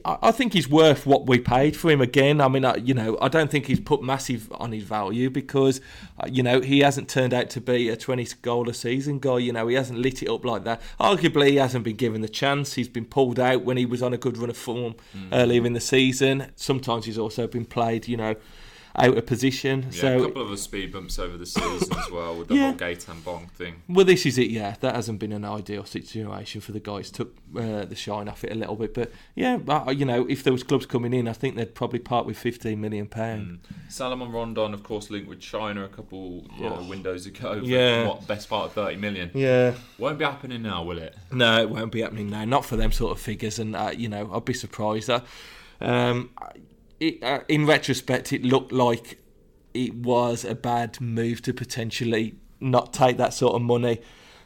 [SPEAKER 2] I think he's worth what we paid for him. Again, I mean, I, you know, I don't think he's put massive on his value because, uh, you know, he hasn't turned out to be a twenty goal a season guy. You know, he hasn't lit it up like that. Arguably, he hasn't been given the chance. He's been pulled out when he was on a good run of form
[SPEAKER 1] Mm.
[SPEAKER 2] earlier in the season. Sometimes he's also been played, you know, out of position.
[SPEAKER 1] Yeah,
[SPEAKER 2] so
[SPEAKER 1] a couple of speed bumps over the season as well with the
[SPEAKER 2] Yeah.
[SPEAKER 1] whole Gaetan Bong thing.
[SPEAKER 2] Well, this is it. Yeah, that hasn't been an ideal situation for the guys. Took uh, the shine off it a little bit, but yeah, uh, you know, if there was clubs coming in, I think they'd probably part with fifteen million pound.
[SPEAKER 1] Salomon Rondon, of course, linked with China a couple
[SPEAKER 2] Oh.
[SPEAKER 1] windows ago.
[SPEAKER 2] Yeah.
[SPEAKER 1] What best part of thirty million?
[SPEAKER 2] Yeah,
[SPEAKER 1] Won't be happening now, will it?
[SPEAKER 2] no, it won't be happening now. Not for them sort of figures, and uh, you know, I'd be surprised. Uh, um, it, uh, in retrospect, it looked like it was a bad move to potentially not take that sort of money.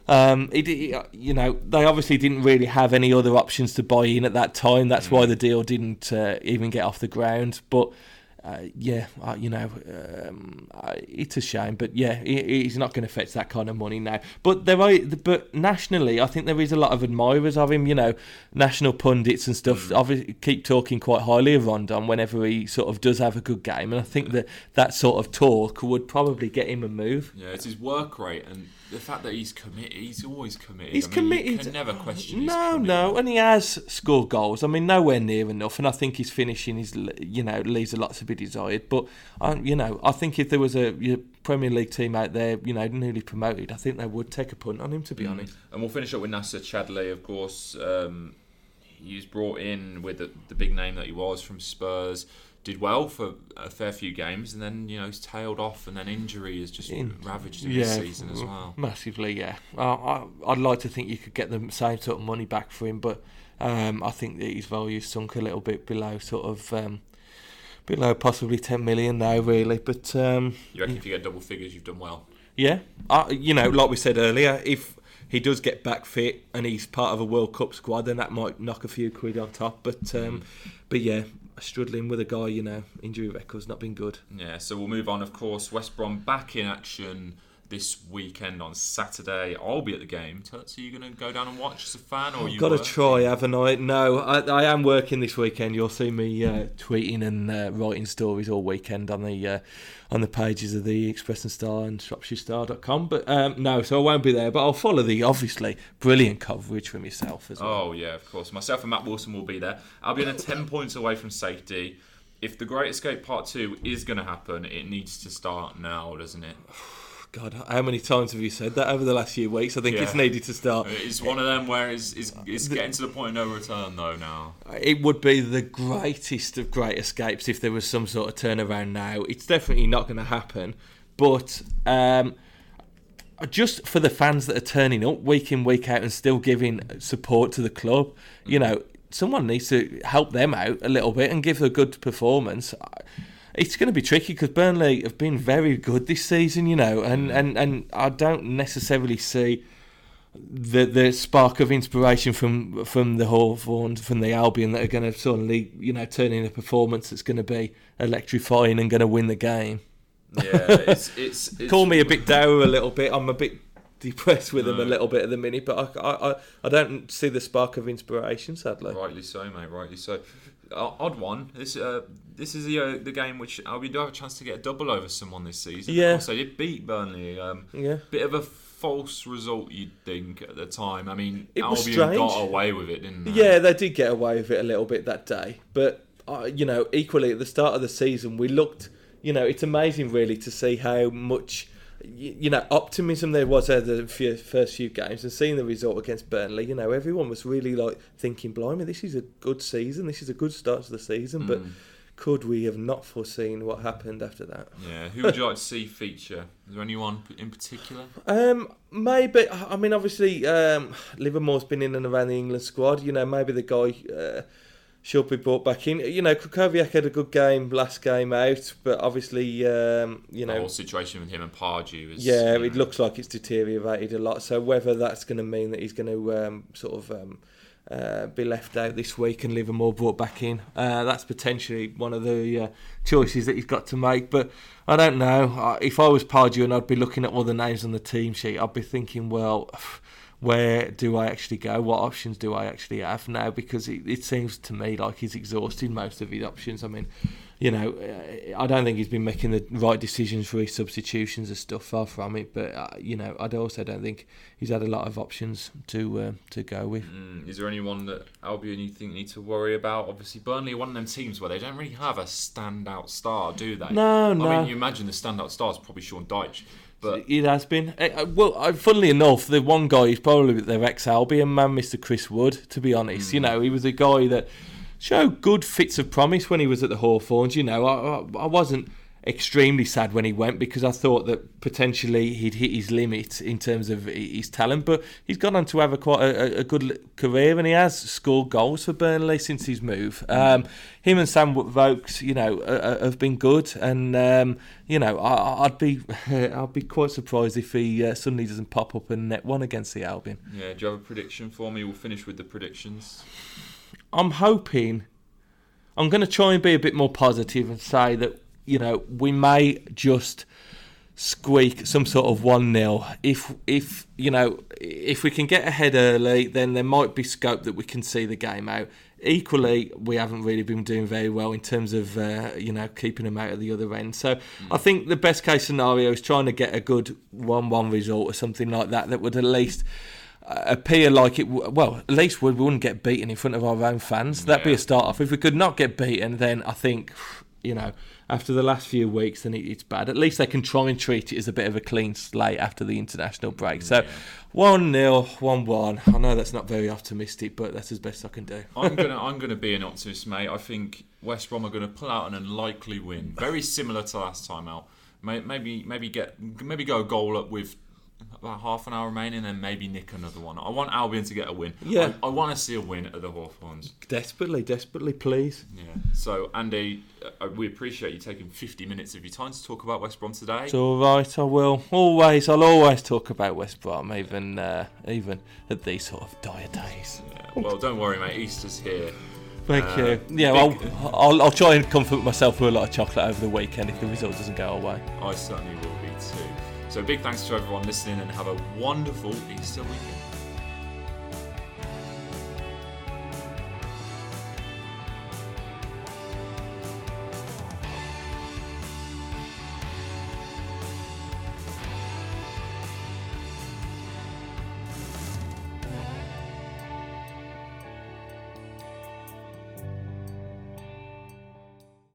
[SPEAKER 2] Um, it, it- you know, they obviously didn't really have any other options to buy in at that time. That's why the deal didn't uh, even get off the ground. But uh, yeah, uh, you know, um, uh, it's a shame. But yeah, he, he's not going to fetch that kind of money now. But there are, but nationally, I think there is a lot of admirers of him. You know, national pundits and stuff obviously keep talking quite highly of Rondon whenever he sort of does have a good game. And I think that that sort of talk would probably get him a move.
[SPEAKER 1] Yeah, it's his work rate and the fact that he's committed. He's always committed.
[SPEAKER 2] He's
[SPEAKER 1] I mean, You
[SPEAKER 2] committed.
[SPEAKER 1] can never question. his
[SPEAKER 2] No, no, and he has scored goals. I mean, nowhere near enough, and I think his finishing is, you know, leaves a lot to be desired. But, um, you know, I think if there was a Premier League team out there, you know, newly promoted, I think they would take a punt on him. To be honest,
[SPEAKER 1] And we'll finish up with Nacer Chadli, of course. Um, he was brought in with the, the big name that he was from Spurs did well for a fair few games, and then you know he's tailed off, and then injury has just
[SPEAKER 2] In-
[SPEAKER 1] ravaged him
[SPEAKER 2] yeah,
[SPEAKER 1] this season as well.
[SPEAKER 2] Massively, yeah. Uh, I, I'd like to think you could get the same sort of money back for him, but um, I think that his value sunk a little bit below sort of um, below possibly ten million now, really. But um,
[SPEAKER 1] You reckon if you get double figures, you've done well?
[SPEAKER 2] yeah, you know, like we said earlier, if he does get back fit and he's part of a World Cup squad, then that might knock a few quid on top. But um, but yeah, struggling with a guy, you know, injury record's not been good.
[SPEAKER 1] Yeah, so we'll move on. Of course, West Brom back in action this weekend on Saturday. I'll be at the game. Tuts, are you going to go down and watch as a fan, or are you
[SPEAKER 2] Got to try, haven't I? No, I, I am working this weekend. You'll see me uh, tweeting and uh, writing stories all weekend on the uh, on the pages of the Express and Star and ShropshireStar.com. But um, no, so I won't be there. But I'll follow the obviously brilliant coverage from yourself as well.
[SPEAKER 1] Oh yeah, of course. Myself and Matt Wilson will be there. Albion are ten points away from safety. If the Great Escape Part Two is going to happen, it needs to start now, doesn't it?
[SPEAKER 2] God, how many times have you said that over the last few weeks? I think it's needed to start.
[SPEAKER 1] It's one of them where it's, it's, it's getting to the point of no return though now.
[SPEAKER 2] It would be the greatest of great escapes if there was some sort of turnaround now. It's definitely not going to happen. But um, just for the fans that are turning up week in, week out and still giving support to the club, you know, someone needs to help them out a little bit and give a good performance. It's going to be tricky because Burnley have been very good this season, you know, and, and, and I don't necessarily see the the spark of inspiration from from the Hawthorns, from the Albion that are going to suddenly, you know, turn in a performance that's going to be electrifying and going to win the game.
[SPEAKER 1] Yeah, it's it's, it's
[SPEAKER 2] Call me a bit dour a little bit. I'm a bit depressed with them a little bit at the minute, but I, I, I, I don't see the spark of inspiration, sadly.
[SPEAKER 1] Rightly so, mate. Rightly so. Odd one. This uh, this is the uh, the game which Albion do have a chance to get a double over someone this season.
[SPEAKER 2] Yeah.
[SPEAKER 1] Of course, they did beat Burnley. Um,
[SPEAKER 2] Yeah.
[SPEAKER 1] bit of a false result, you'd think at the time. I mean,
[SPEAKER 2] It
[SPEAKER 1] Albion got away with it, didn't they?
[SPEAKER 2] Yeah, they did get away with it a little bit that day, but uh, you know, equally at the start of the season, we looked. You know, it's amazing really to see how much. You know, optimism there was at the few, first few games, and seeing the result against Burnley, you know, everyone was really like thinking, "Blimey, this is a good season. This is a good start to the season." But
[SPEAKER 1] Mm.
[SPEAKER 2] Could we have not foreseen what happened after that?
[SPEAKER 1] Yeah. Who would you like to see feature? Is there anyone in particular?
[SPEAKER 2] Um, maybe. I mean, obviously, um, Livermore's been in and around the England squad. You know, maybe the guy uh, should be brought back in. You know, Krychowiak had a good game last game out, but obviously, um, you
[SPEAKER 1] the
[SPEAKER 2] know,
[SPEAKER 1] whole situation with him and Pardew is.
[SPEAKER 2] yeah,
[SPEAKER 1] you
[SPEAKER 2] it
[SPEAKER 1] know,
[SPEAKER 2] looks like it's deteriorated a lot. So whether that's going to mean that he's going to um, sort of um, uh, be left out this week and Livermore brought back in, uh, that's potentially one of the uh, choices that he's got to make. But I don't know. Uh, If I was Pardew and I'd be looking at all the names on the team sheet, I'd be thinking, well. Where do I actually go? What options do I actually have now? Because it, it seems to me like he's exhausted most of his options. I mean, you know, uh, I don't think he's been making the right decisions for his substitutions and stuff. Far from it, but uh, you know, I also don't think he's had a lot of options to uh, to go with.
[SPEAKER 1] Mm, is there anyone that Albion you think need to worry about? Obviously, Burnley are one of them teams where they don't really have a standout star, do they?
[SPEAKER 2] No,
[SPEAKER 1] I
[SPEAKER 2] no.
[SPEAKER 1] mean, you imagine the standout star is probably Sean Dyche, but
[SPEAKER 2] it has been. Uh, uh, well, funnily enough, the one guy is probably their ex Albion man, Mr. Chris Wood. To be honest, you know, he was a guy that showed good fits of promise when he was at the Hawthorns. You know, I, I, I wasn't extremely sad when he went because I thought that potentially he'd hit his limit in terms of his talent. But he's gone on to have a quite a, a- good career, and he has scored goals for Burnley since his move. Um, him and Sam Vokes, you know, uh, have been good, and um, you know, I- I'd be I'd be quite surprised if he uh, suddenly doesn't pop up and net one against the Albion.
[SPEAKER 1] yeah, do you have a prediction for me? We'll finish with the predictions.
[SPEAKER 2] I'm hoping I'm going to try and be a bit more positive and say that you know we may just squeak some sort of one 0 if if you know if we can get ahead early then there might be scope that we can see the game out equally we haven't really been doing very well in terms of uh, you know keeping them out at the other end so i think the best case scenario is trying to get a good 1-1 result or something like that that would at least uh, appear like it. Well, at least we wouldn't get beaten in front of our own fans. That'd be a start off. If we could not get beaten, then I think you know, after the last few weeks, then it, it's bad. At least they can try and treat it as a bit of a clean slate after the international break. So,
[SPEAKER 1] Yeah.
[SPEAKER 2] one 0 one one. I know that's not very optimistic, but that's as best I can do.
[SPEAKER 1] I'm gonna I'm gonna be an optimist, mate. I think West Brom are gonna pull out an unlikely win, very similar to last time out. Maybe maybe get maybe go a goal up with about half an hour remaining, and maybe nick another one. I want Albion to get a win.
[SPEAKER 2] Yeah.
[SPEAKER 1] I, I want to see a win at the Hawthorns.
[SPEAKER 2] Desperately, desperately, please.
[SPEAKER 1] Yeah. So Andy, uh, we appreciate you taking 50 minutes of your time to talk about West Brom today.
[SPEAKER 2] It's all right. I will always. I'll always talk about West Brom, even uh, even at these sort of dire days.
[SPEAKER 1] Yeah. Well, don't worry, mate. Easter's here.
[SPEAKER 2] Thank
[SPEAKER 1] Uh,
[SPEAKER 2] you. Yeah,
[SPEAKER 1] big-
[SPEAKER 2] I'll, I'll I'll try and comfort myself with a lot of chocolate over the weekend if the result doesn't go away.
[SPEAKER 1] I certainly will be too. So big thanks to everyone listening, and have a wonderful Easter weekend.